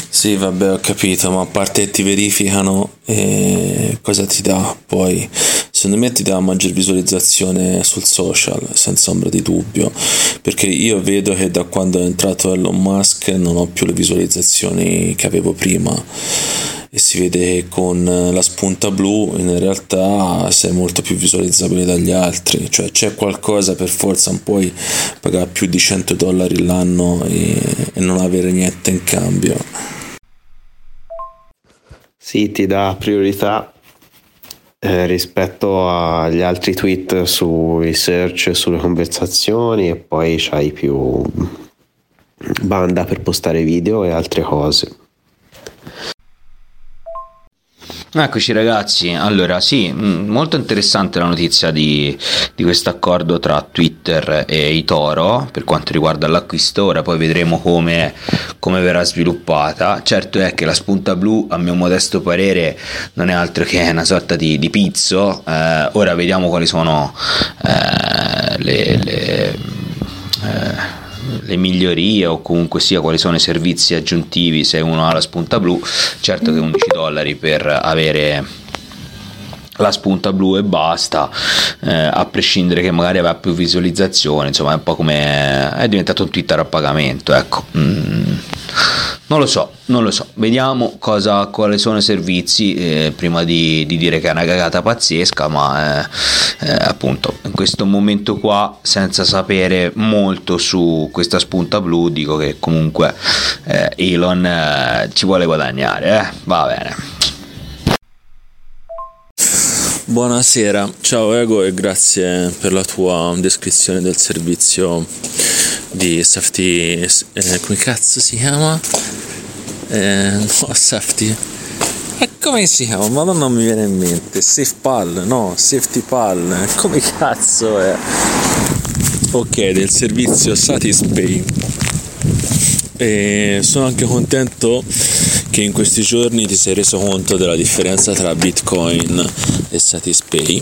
Sì, vabbè, ho capito, ma a parte ti verificano, eh, cosa ti dà poi? Secondo me ti dà maggior visualizzazione sul social, senza ombra di dubbio, perché io vedo che da quando è entrato Elon Musk non ho più le visualizzazioni che avevo prima. E si vede che con la spunta blu in realtà sei molto più visualizzabile dagli altri, cioè c'è qualcosa per forza, non puoi pagare più di 100 dollari l'anno e, e non avere niente in cambio. Sì, ti dà priorità eh, rispetto agli altri tweet sui search, sulle conversazioni e poi c'hai più banda per postare video e altre cose. Eccoci ragazzi, allora sì, mm, molto interessante la notizia di, di questo accordo tra Twitter e Itoro per quanto riguarda l'acquisto, ora poi vedremo come, come verrà sviluppata. Certo è che la spunta blu, a mio modesto parere, non è altro che una sorta di, di pizzo. Eh, ora vediamo quali sono eh, le, le eh, le migliorie o comunque sia quali sono i servizi aggiuntivi se uno ha la spunta blu certo che 11 dollari per avere la spunta blu e basta, eh, a prescindere che magari aveva più visualizzazione, insomma è un po' come è diventato un Twitter a pagamento, ecco. Mm, non lo so, non lo so, vediamo cosa, quali sono i servizi eh, prima di, di, dire che è una cagata pazzesca, ma eh, eh, appunto in questo momento qua, senza sapere molto su questa spunta blu, dico che comunque eh, Elon eh, ci vuole guadagnare, eh? va bene. Buonasera, ciao Ego e grazie per la tua descrizione del servizio di Safety, eh, come cazzo si chiama? Eh, no, Safety. E come si chiama? Madonna non mi viene in mente. SafePal, no, Safety Pal. Come cazzo è? Ok, del servizio Satispay. E sono anche contento che in questi giorni ti sei reso conto della differenza tra Bitcoin e Satispay,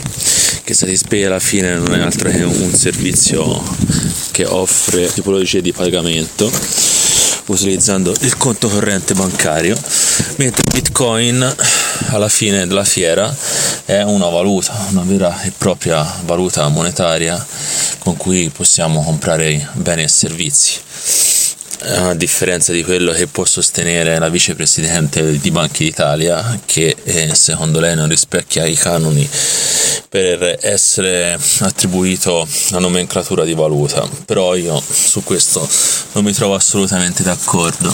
che Satispay alla fine non è altro che un servizio che offre tipologie di pagamento utilizzando il conto corrente bancario, mentre Bitcoin alla fine della fiera è una valuta, una vera e propria valuta monetaria con cui possiamo comprare beni e servizi a differenza di quello che può sostenere la vicepresidente di Banca d'Italia, che eh, secondo lei non rispecchia i canoni per essere attribuito la nomenclatura di valuta. Però io su questo non mi trovo assolutamente d'accordo.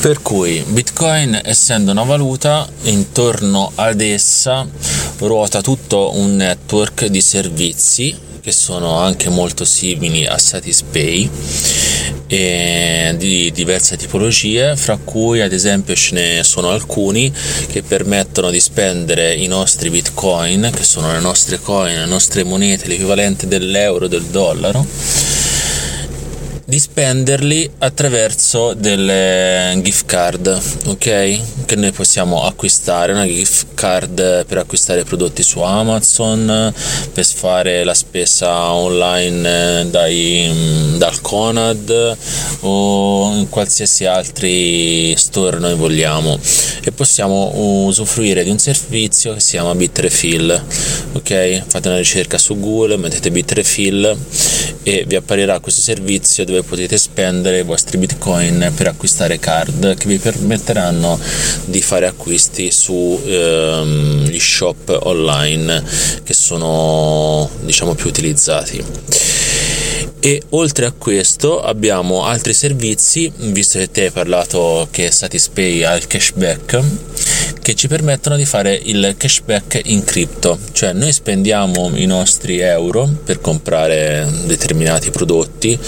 Per cui Bitcoin, essendo una valuta, intorno ad essa ruota tutto un network di servizi che sono anche molto simili a Satispay e di diverse tipologie, fra cui ad esempio ce ne sono alcuni che permettono di spendere i nostri bitcoin, che sono le nostre coin, le nostre monete, l'equivalente dell'euro, del dollaro di spenderli attraverso delle gift card, ok? Che noi possiamo acquistare, una gift card per acquistare prodotti su Amazon, per fare la spesa online dai, mm, dal Conad o in qualsiasi altri store noi vogliamo e possiamo usufruire di un servizio che si chiama Bitrefill, ok? Fate una ricerca su Google, mettete Bitrefill e vi apparirà questo servizio dove potete spendere i vostri bitcoin per acquistare card che vi permetteranno di fare acquisti sugli ehm, shop online che sono diciamo più utilizzati. E oltre a questo abbiamo altri servizi visto che te hai parlato che Satispay ha il cashback che ci permettono di fare il cashback in cripto, cioè noi spendiamo i nostri euro per comprare determinati prodotti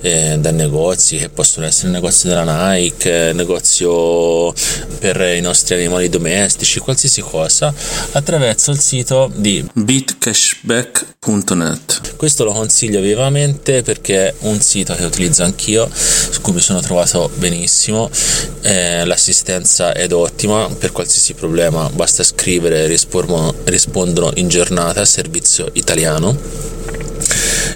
eh, da negozi che possono essere negozi della Nike, negozio per i nostri animali domestici, qualsiasi cosa, attraverso il sito di bitcashback.net. Questo lo consiglio vivamente perché è un sito che utilizzo anch'io, su cui mi sono trovato benissimo, eh, l'assistenza ed ottima per qualsiasi qualsiasi problema basta scrivere rispondono, in giornata servizio italiano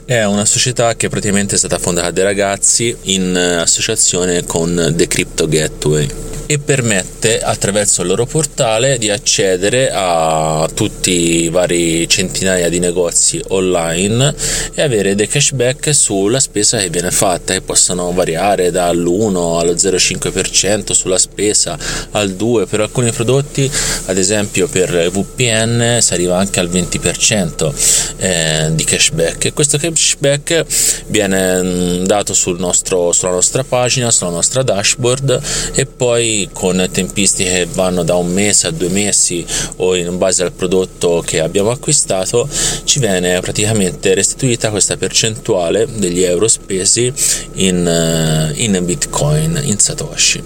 è una società che praticamente è stata fondata dai ragazzi in associazione con The Crypto Gateway e permette attraverso il loro portale di accedere a tutti i vari centinaia di negozi online e avere dei cashback sulla spesa che viene fatta e possono variare dall'1 allo 0,5% sulla spesa al 2 per alcuni prodotti. Ad esempio per VPN si arriva anche al 20% eh, di cashback. E questo cashback viene mm, dato sul nostro, sulla nostra pagina sulla nostra dashboard e poi con tempistiche che vanno da un mese a due mesi o in base al prodotto che abbiamo acquistato ci viene praticamente restituita questa percentuale degli euro spesi in, eh, in bitcoin in satoshi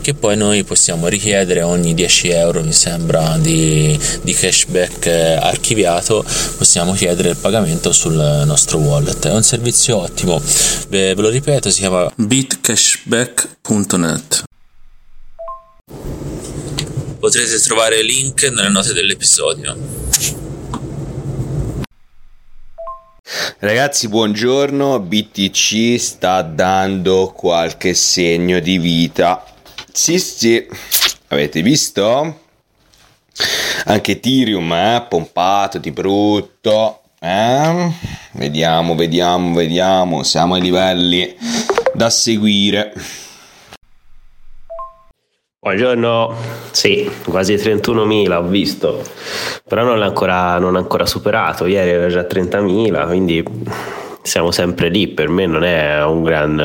che poi noi possiamo richiedere ogni 10 euro mi sembra di, di cashback eh, archiviato possiamo chiedere il pagamento sul nostro wallet è un servizio ottimo ve, ve lo ripeto si chiama bitcashback.net potrete trovare il link nelle note dell'episodio Ragazzi, buongiorno. BTC sta dando qualche segno di vita. Sì, sì, avete visto? Anche Ethereum, eh? Pompato di brutto. Eh? Vediamo, vediamo, vediamo. Siamo ai livelli da seguire. Buongiorno, sì, quasi 31.000 ho visto, però non l'ha ancora, non ha ancora superato, ieri era già 30.000, quindi siamo sempre lì, per me non è un gran,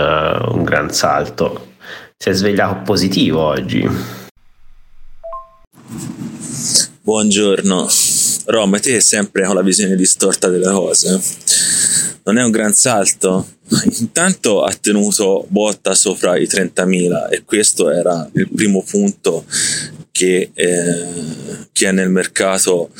un gran salto. Si è svegliato positivo oggi. Buongiorno, Rom, te sempre con la visione distorta delle cose. Non è un gran salto? Intanto ha tenuto botta sopra i 30.000 e questo era il primo punto che eh, chi è nel mercato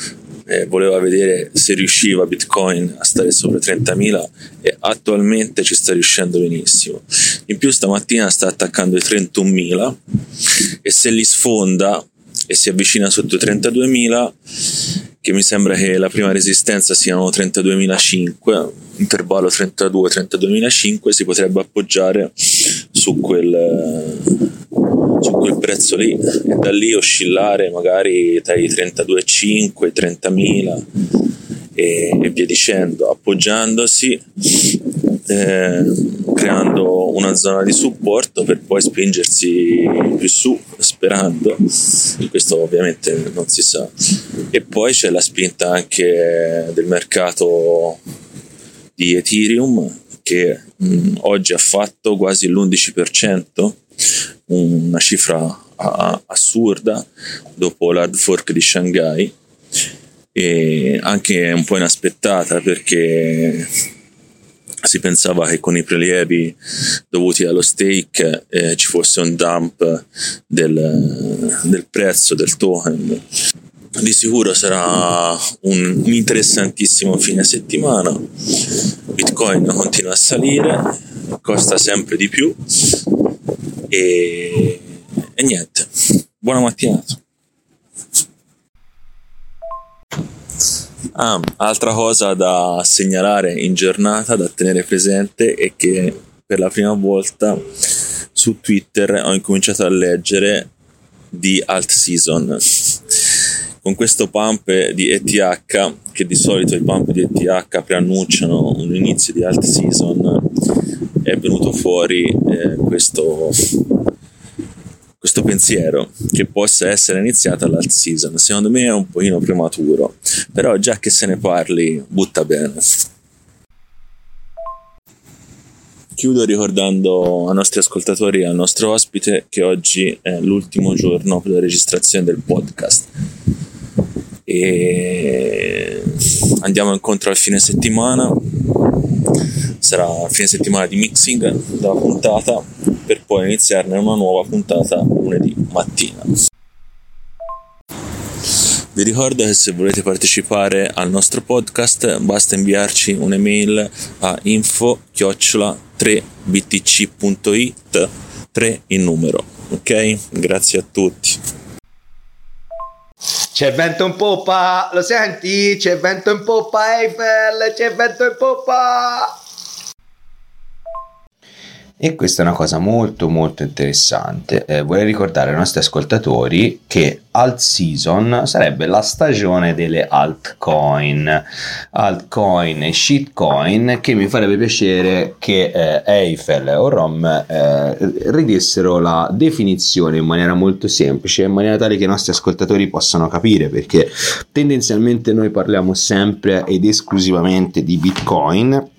eh, voleva vedere se riusciva Bitcoin a stare sopra i 30.000 e attualmente ci sta riuscendo benissimo. In più stamattina sta attaccando i 31.000 e se li sfonda e si avvicina sotto i 32.000 che mi sembra che la prima resistenza siano 32.005 intervallo 32-32.005 si potrebbe appoggiare su quel, su quel prezzo lì e da lì oscillare magari tra i 32.5 e i 30.000 e, e via dicendo appoggiandosi eh, creando una zona di supporto per poi spingersi più su sperando. Questo ovviamente non si sa. E poi c'è la spinta anche del mercato di Ethereum che mh, oggi ha fatto quasi l'11% una cifra assurda dopo l'hard fork di Shanghai e anche un po' inaspettata perché si pensava che con i prelievi dovuti allo stake eh, ci fosse un dump del, del, prezzo del token. Di sicuro sarà un, un interessantissimo fine settimana. Bitcoin continua a salire, costa sempre di più e, e niente. Buona mattinata. Ah, altra cosa da segnalare in giornata, da tenere presente, è che per la prima volta su Twitter ho incominciato a leggere di alt season. Con questo pump di ETH, che di solito i pump di ETH preannunciano un inizio di alt season, è venuto fuori eh, questo questo pensiero che possa essere iniziata l'alt season. Secondo me è un pochino prematuro, però già che se ne parli, butta bene. Chiudo ricordando ai nostri ascoltatori e al nostro ospite che oggi è l'ultimo giorno per la registrazione del podcast. E andiamo incontro al fine settimana. Sarà fine settimana di mixing della puntata per poi iniziarne una nuova puntata lunedì mattina. Vi ricordo che se volete partecipare al nostro podcast basta inviarci un'email a info 3btc.it 3 in numero. Ok? Grazie a tutti. C'è vento in poppa, lo senti? C'è vento in poppa, Eiffel, c'è vento in poppa! E questa è una cosa molto molto interessante. Eh, vorrei ricordare ai nostri ascoltatori che alt season sarebbe la stagione delle altcoin, altcoin e shitcoin che mi farebbe piacere che eh, Eiffel o Rom eh, ridessero la definizione in maniera molto semplice, in maniera tale che i nostri ascoltatori possano capire perché tendenzialmente noi parliamo sempre ed esclusivamente di Bitcoin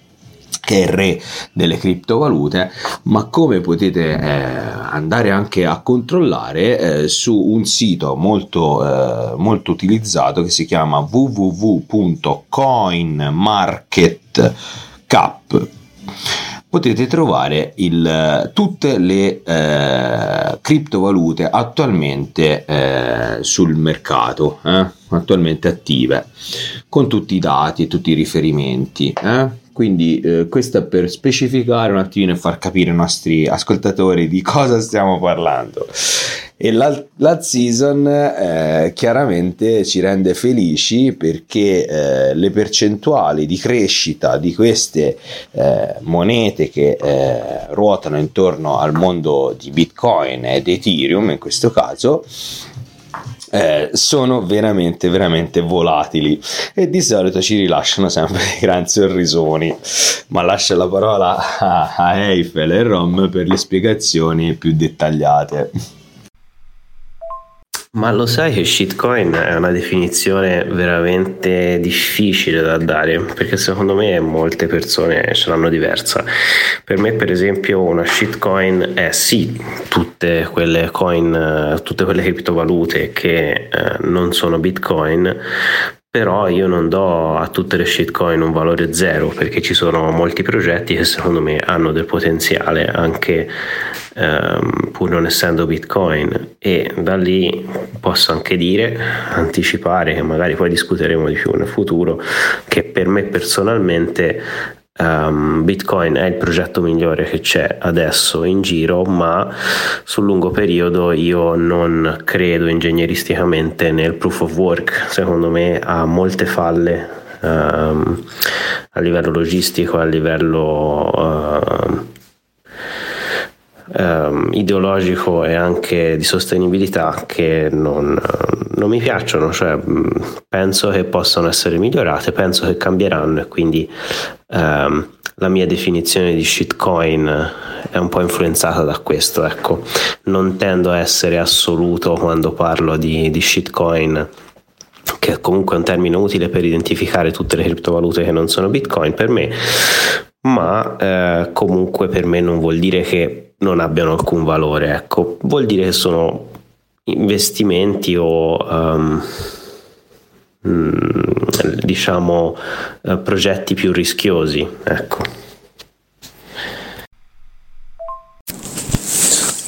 che è il re delle criptovalute, ma come potete eh, andare anche a controllare eh, su un sito molto, eh, molto utilizzato che si chiama www.coinmarketcap potete trovare il, tutte le eh, criptovalute attualmente eh, sul mercato, eh, attualmente attive, con tutti i dati e tutti i riferimenti. Quindi eh, questo è per specificare un attimino e far capire ai nostri ascoltatori di cosa stiamo parlando. E l'alt, l'alt season eh, chiaramente ci rende felici perché eh, le percentuali di crescita di queste eh, monete che eh, ruotano intorno al mondo di Bitcoin ed Ethereum in questo caso eh, sono veramente veramente volatili e di solito ci rilasciano sempre dei gran sorrisoni. Ma lascio la parola a Eiffel e Rom per le spiegazioni più dettagliate ma lo sai che shitcoin è una definizione veramente difficile da dare perché secondo me molte persone ce l'hanno diversa. Per me, per esempio, una shitcoin è sì tutte quelle coin, tutte quelle criptovalute che eh, non sono bitcoin, però io non do a tutte le shitcoin un valore zero perché ci sono molti progetti che secondo me hanno del potenziale anche ehm, pur non essendo Bitcoin. E da lì posso anche dire, anticipare che magari poi discuteremo di più nel futuro, che per me personalmente Um, Bitcoin è il progetto migliore che c'è adesso in giro, ma sul lungo periodo io non credo ingegneristicamente nel proof of work. Secondo me ha molte falle um, a livello logistico, a livello uh, um, ideologico e anche di sostenibilità che non, non mi piacciono, cioè, penso che possano essere migliorate, penso che cambieranno e quindi um, la mia definizione di shitcoin è un po' influenzata da questo, ecco. Non tendo a essere assoluto quando parlo di, di shitcoin che è comunque un termine utile per identificare tutte le criptovalute che non sono bitcoin per me ma eh, comunque per me non vuol dire che non abbiano alcun valore, ecco, vuol dire che sono investimenti o um, diciamo uh, progetti più rischiosi, ecco.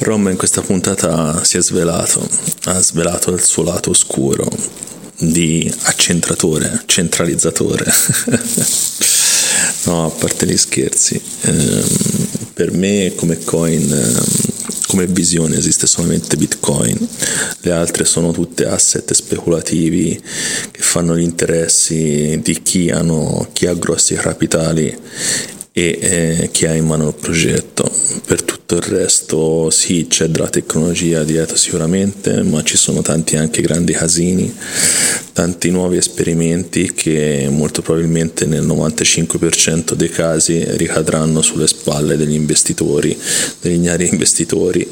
Rom in questa puntata si è svelato, ha svelato il suo lato oscuro di accentratore, centralizzatore. No, a parte gli scherzi, ehm, per me come coin, ehm, come visione esiste solamente Bitcoin, le altre sono tutte asset speculativi che fanno gli interessi di chi, hanno, chi ha grossi capitali e eh, chi ha in mano il progetto. Per tutto il resto sì, c'è della tecnologia dietro sicuramente, ma ci sono tanti anche grandi casini, tanti nuovi esperimenti che molto probabilmente nel 95% dei casi ricadranno sulle spalle degli investitori, degli ignari investitori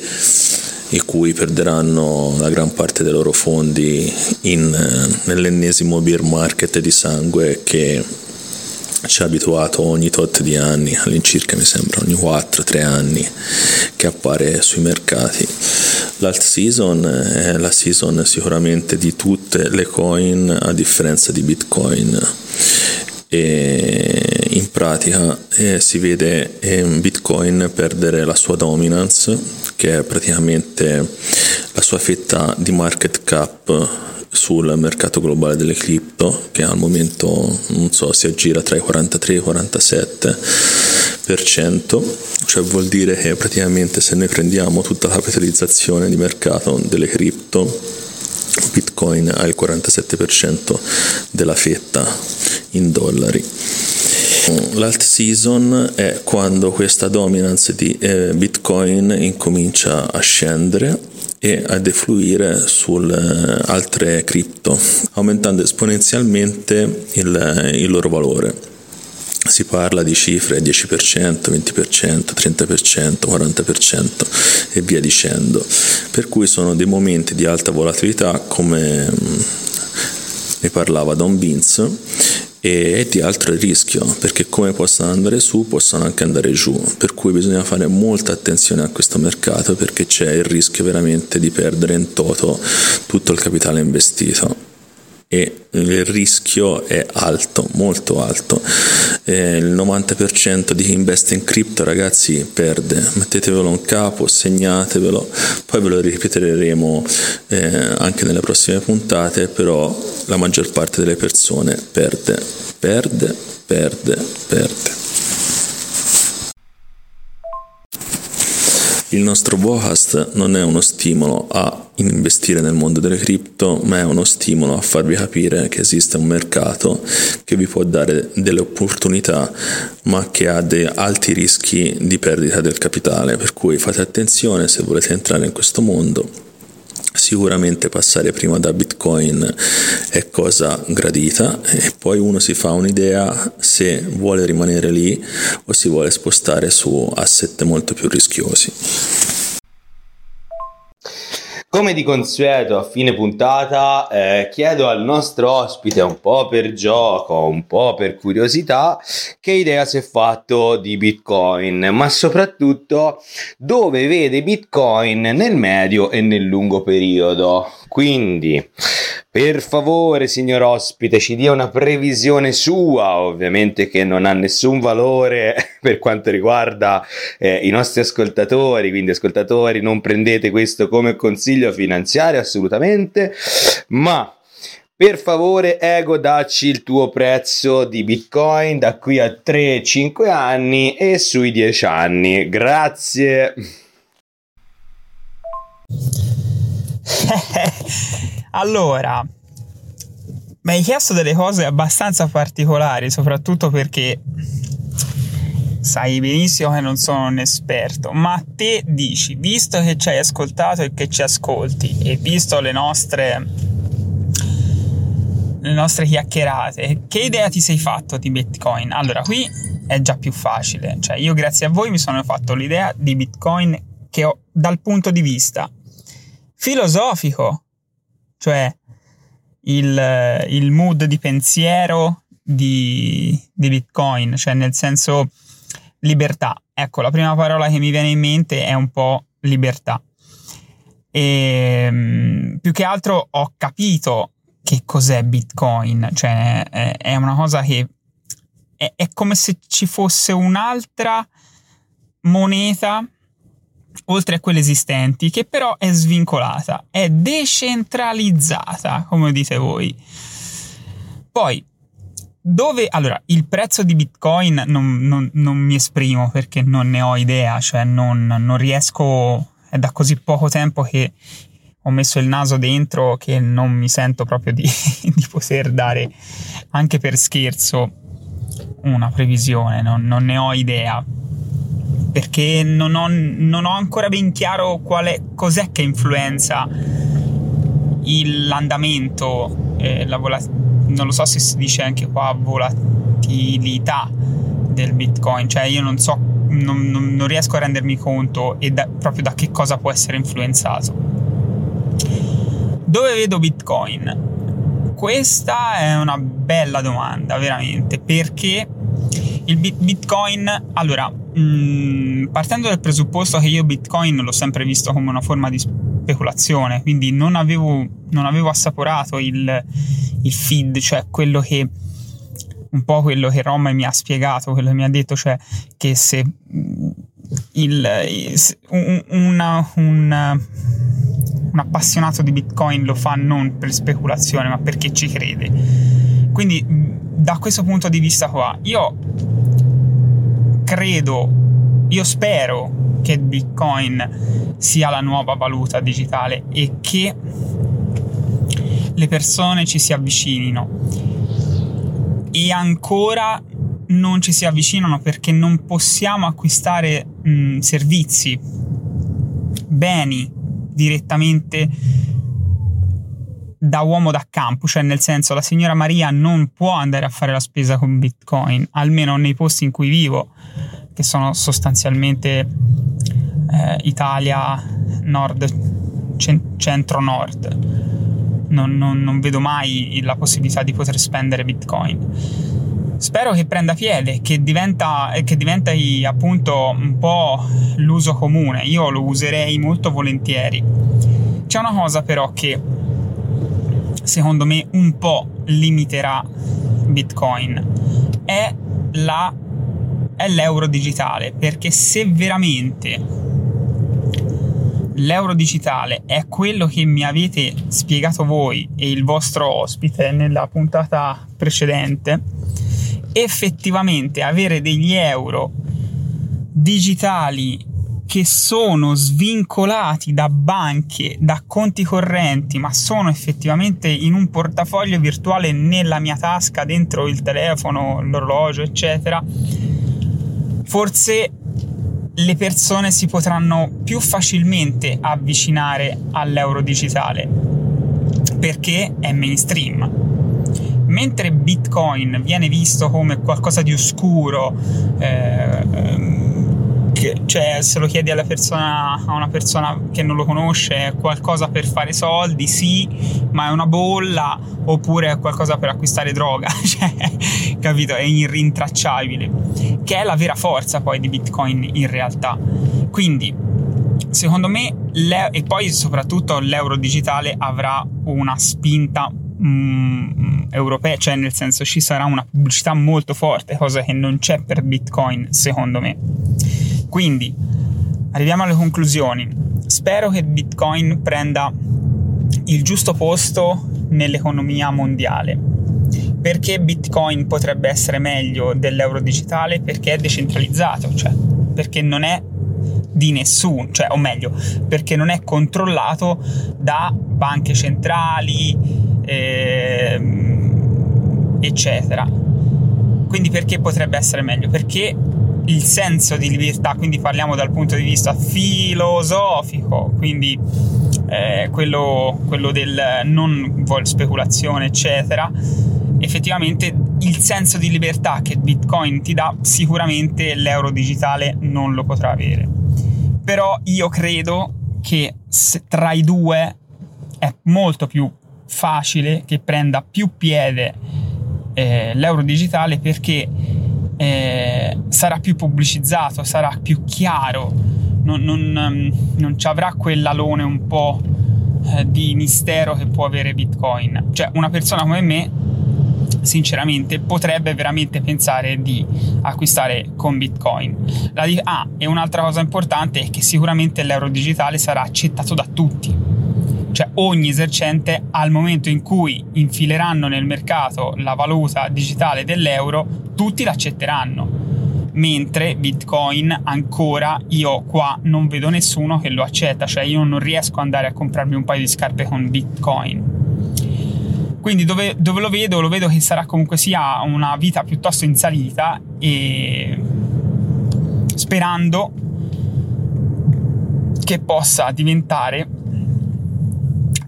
i cui perderanno la gran parte dei loro fondi in, eh, nell'ennesimo beer market di sangue che ci ha abituato ogni tot di anni, all'incirca mi sembra ogni 4-3 anni che appare sui mercati. L'alt season è la season sicuramente di tutte le coin a differenza di Bitcoin e in pratica eh, si vede eh, Bitcoin perdere la sua dominance che è praticamente la sua fetta di market cap sul mercato globale delle cripto che al momento non so si aggira tra i 43 e i 47% cioè vuol dire che praticamente se noi prendiamo tutta la capitalizzazione di mercato delle cripto Bitcoin ha il 47% della fetta in dollari. L'alt season è quando questa dominance di eh, Bitcoin incomincia a scendere e a defluire su eh, altre cripto, aumentando esponenzialmente il, il loro valore si parla di cifre 10%, 20%, 30%, 40% e via dicendo, per cui sono dei momenti di alta volatilità come mm, ne parlava Don Vince e di altro rischio, perché come possono andare su possono anche andare giù, per cui bisogna fare molta attenzione a questo mercato perché c'è il rischio veramente di perdere in toto tutto il capitale investito e il rischio è alto, molto alto. Eh, il 90% di chi investe in cripto, ragazzi, perde. Mettetevelo in capo, segnatevelo, poi ve lo ripeteremo eh, anche nelle prossime puntate, però la maggior parte delle persone perde, perde, perde, perde. Il nostro podcast non è uno stimolo a investire nel mondo delle cripto, ma è uno stimolo a farvi capire che esiste un mercato che vi può dare delle opportunità, ma che ha dei alti rischi di perdita del capitale. Per cui fate attenzione se volete entrare in questo mondo Sicuramente passare prima da Bitcoin è cosa gradita e poi uno si fa un'idea se vuole rimanere lì o si vuole spostare su asset molto più rischiosi. Come di consueto a fine puntata eh, chiedo al nostro ospite un po' per gioco, un po' per curiosità, che idea si è fatto di Bitcoin, ma soprattutto dove vede Bitcoin nel medio e nel lungo periodo. Quindi, per favore, signor ospite, ci dia una previsione sua, ovviamente che non ha nessun valore per quanto riguarda eh, i nostri ascoltatori, quindi ascoltatori non prendete questo come consiglio finanziario assolutamente, ma per favore, Ego, dacci il tuo prezzo di Bitcoin da qui a 3-5 anni e sui 10 anni. Grazie. allora, mi hai chiesto delle cose abbastanza particolari, soprattutto perché sai benissimo che non sono un esperto, ma te dici, visto che ci hai ascoltato e che ci ascolti, e visto le nostre, le nostre chiacchierate, che idea ti sei fatto di Bitcoin? Allora, qui è già più facile, cioè io grazie a voi mi sono fatto l'idea di Bitcoin che ho dal punto di vista filosofico, cioè il, il mood di pensiero di, di, Bitcoin, cioè nel senso libertà. Ecco, la prima parola che mi viene in mente è un po' libertà. E ehm, più che altro ho capito che cos'è Bitcoin, cioè è, una cosa che è, è come se ci fosse un'altra moneta oltre a quelle esistenti, che però è svincolata, è decentralizzata, come dite voi. Poi, dove allora il prezzo di Bitcoin non, non, non mi esprimo perché non ne ho idea, cioè non, non riesco, è da così poco tempo che ho messo il naso dentro che non mi sento proprio di, di poter dare anche per scherzo una previsione, non, non ne ho idea perché non ho, non ho ancora ben chiaro qual è, cos'è che influenza l'andamento, eh, la vola- non lo so se si dice anche qua volatilità del Bitcoin, cioè io non so, non, non, non riesco a rendermi conto e da, proprio da che cosa può essere influenzato. Dove vedo Bitcoin? Questa è una bella domanda, veramente, perché il Bitcoin, allora, mm, partendo dal presupposto che io Bitcoin l'ho sempre visto come una forma di speculazione, quindi non avevo, non avevo assaporato il, il feed, cioè quello che un po' quello che Roma mi ha spiegato, quello che mi ha detto, cioè che se mm, il, un, una, una, un appassionato di Bitcoin lo fa non per speculazione, ma perché ci crede. Quindi da questo punto di vista qua, io credo, io spero che Bitcoin sia la nuova valuta digitale e che le persone ci si avvicinino. E ancora non ci si avvicinano perché non possiamo acquistare mh, servizi, beni direttamente da uomo da campo, cioè nel senso la signora Maria non può andare a fare la spesa con Bitcoin, almeno nei posti in cui vivo, che sono sostanzialmente eh, Italia nord, cent- centro-nord. non, non, non vedo mai la possibilità di poter spendere bitcoin. Spero che prenda piede, che, diventa, che diventi appunto un po' l'uso comune. Io lo userei molto volentieri. C'è una cosa però che secondo me un po' limiterà Bitcoin. È, la, è l'euro digitale, perché se veramente l'euro digitale è quello che mi avete spiegato voi e il vostro ospite nella puntata precedente, effettivamente avere degli euro digitali che sono svincolati da banche, da conti correnti, ma sono effettivamente in un portafoglio virtuale nella mia tasca, dentro il telefono, l'orologio, eccetera, forse le persone si potranno più facilmente avvicinare all'euro digitale perché è mainstream. Mentre Bitcoin viene visto come qualcosa di oscuro, eh, che, cioè se lo chiedi persona, a una persona che non lo conosce, è qualcosa per fare soldi, sì, ma è una bolla, oppure è qualcosa per acquistare droga, cioè, capito? È irrintracciabile, che è la vera forza poi di Bitcoin in realtà. Quindi, secondo me, e poi soprattutto l'euro digitale avrà una spinta mm, europea, cioè nel senso ci sarà una pubblicità molto forte, cosa che non c'è per Bitcoin, secondo me. Quindi, arriviamo alle conclusioni. Spero che Bitcoin prenda il giusto posto nell'economia mondiale. Perché Bitcoin potrebbe essere meglio dell'euro digitale? Perché è decentralizzato, cioè perché non è di nessuno, cioè, o meglio, perché non è controllato da banche centrali, eh, eccetera. Quindi perché potrebbe essere meglio? Perché il senso di libertà, quindi parliamo dal punto di vista filosofico, quindi eh, quello, quello del non speculazione, eccetera, effettivamente il senso di libertà che Bitcoin ti dà, sicuramente l'euro digitale non lo potrà avere. Però io credo che tra i due è molto più facile che prenda più piede eh, l'euro digitale perché eh, sarà più pubblicizzato, sarà più chiaro, non, non, ehm, non ci avrà quell'alone un po' eh, di mistero che può avere Bitcoin. Cioè, una persona come me, sinceramente, potrebbe veramente pensare di acquistare con Bitcoin. Di- ah, e un'altra cosa importante è che sicuramente l'euro digitale sarà accettato da tutti cioè ogni esercente al momento in cui infileranno nel mercato la valuta digitale dell'euro, tutti l'accetteranno. Mentre Bitcoin ancora io qua non vedo nessuno che lo accetta, cioè io non riesco ad andare a comprarmi un paio di scarpe con Bitcoin. Quindi dove, dove lo vedo? Lo vedo che sarà comunque sia una vita piuttosto in salita e sperando che possa diventare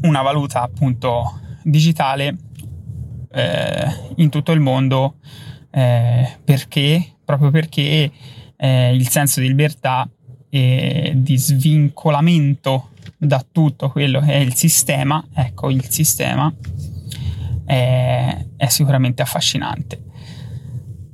una valuta appunto digitale eh, in tutto il mondo eh, perché proprio perché eh, il senso di libertà e di svincolamento da tutto quello che è il sistema, ecco il sistema è, è sicuramente affascinante.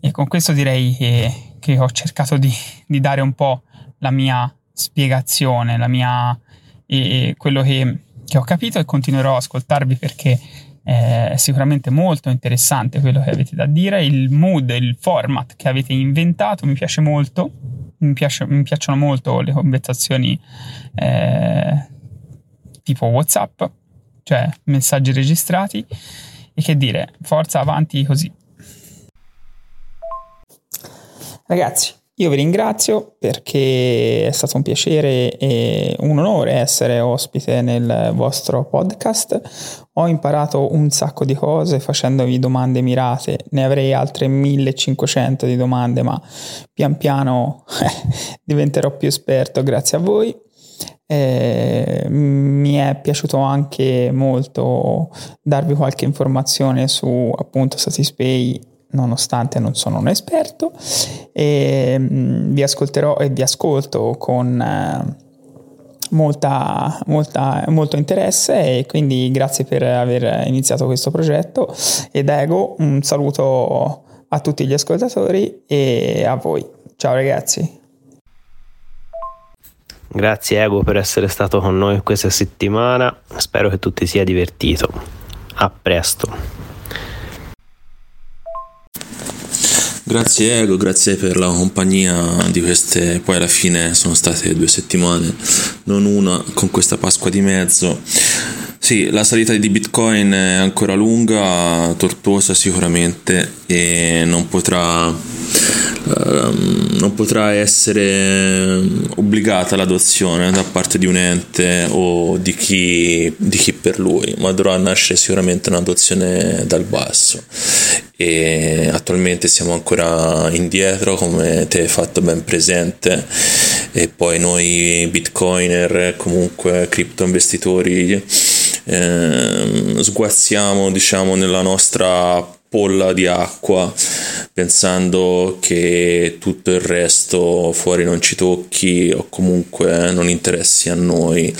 E con questo direi che, che ho cercato di, di, dare un po' la mia spiegazione, la mia, e quello che che ho capito e continuerò a ascoltarvi perché eh, è sicuramente molto interessante quello che avete da dire. Il mood, il format che avete inventato mi piace molto. Mi, piace, mi piacciono molto le conversazioni eh, tipo WhatsApp, cioè messaggi registrati. E che dire, forza avanti così. Ragazzi, io vi ringrazio perché è stato un piacere e un onore essere ospite nel vostro podcast. Ho imparato un sacco di cose facendovi domande mirate, ne avrei altre 1500 di domande, ma pian piano diventerò più esperto grazie a voi. Eh, mi è piaciuto anche molto darvi qualche informazione su appunto Satispay nonostante non sono un esperto, e, mm, vi ascolterò e vi ascolto con eh, molta, molta, molto interesse e quindi grazie per aver iniziato questo progetto ed Ego un saluto a tutti gli ascoltatori e a voi. Ciao ragazzi. Grazie Ego per essere stato con noi questa settimana, spero che tu ti sia divertito. A presto. Grazie Ego, grazie per la compagnia di queste, poi alla fine sono state due settimane, non una, con questa Pasqua di mezzo. Sì, la salita di Bitcoin è ancora lunga, tortuosa sicuramente e non potrà, uh, non potrà essere obbligata l'adozione da parte di un ente o di chi, di chi per lui, ma dovrà nascere sicuramente un'adozione dal basso e attualmente siamo ancora indietro come ti hai fatto ben presente e poi noi bitcoiner comunque cripto investitori eh, sguazziamo diciamo nella nostra polla di acqua pensando che tutto il resto fuori non ci tocchi o comunque non interessi a noi.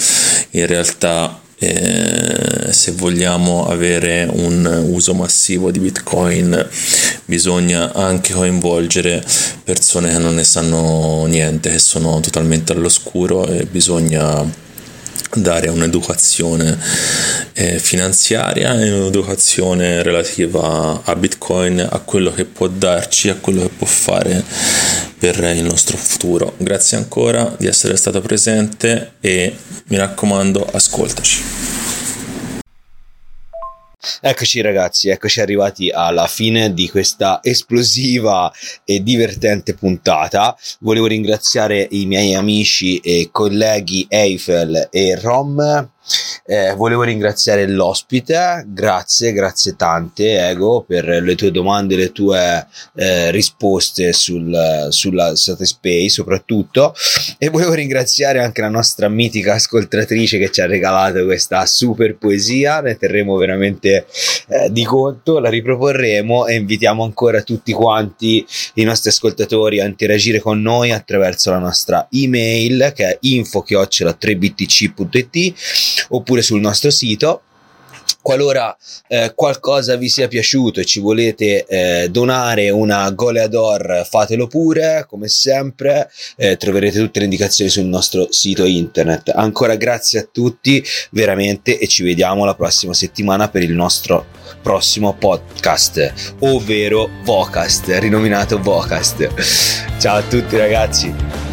In realtà eh, se vogliamo avere un uso massivo di bitcoin bisogna anche coinvolgere persone che non ne sanno niente che sono totalmente all'oscuro e bisogna dare un'educazione eh, finanziaria e un'educazione relativa a Bitcoin, a quello che può darci, a quello che può fare per il nostro futuro. Grazie ancora di essere stato presente e mi raccomando ascoltaci. Eccoci ragazzi, eccoci arrivati alla fine di questa esplosiva e divertente puntata. Volevo ringraziare i miei amici e colleghi Eiffel e Rom eh, volevo ringraziare l'ospite, grazie, grazie tante Ego per le tue domande, le tue eh, risposte sul, sulla Satispace soprattutto. E volevo ringraziare anche la nostra mitica ascoltatrice che ci ha regalato questa super poesia, ne terremo veramente eh, di conto, la riproporremo e invitiamo ancora tutti quanti i nostri ascoltatori a interagire con noi attraverso la nostra email che è info-3btc.it oppure sul nostro sito. Qualora eh, qualcosa vi sia piaciuto e ci volete eh, donare una goleador, fatelo pure, come sempre. Eh, troverete tutte le indicazioni sul nostro sito internet. Ancora grazie a tutti, veramente, e ci vediamo la prossima settimana per il nostro prossimo podcast, ovvero Vocast, rinominato Vocast. Ciao a tutti ragazzi.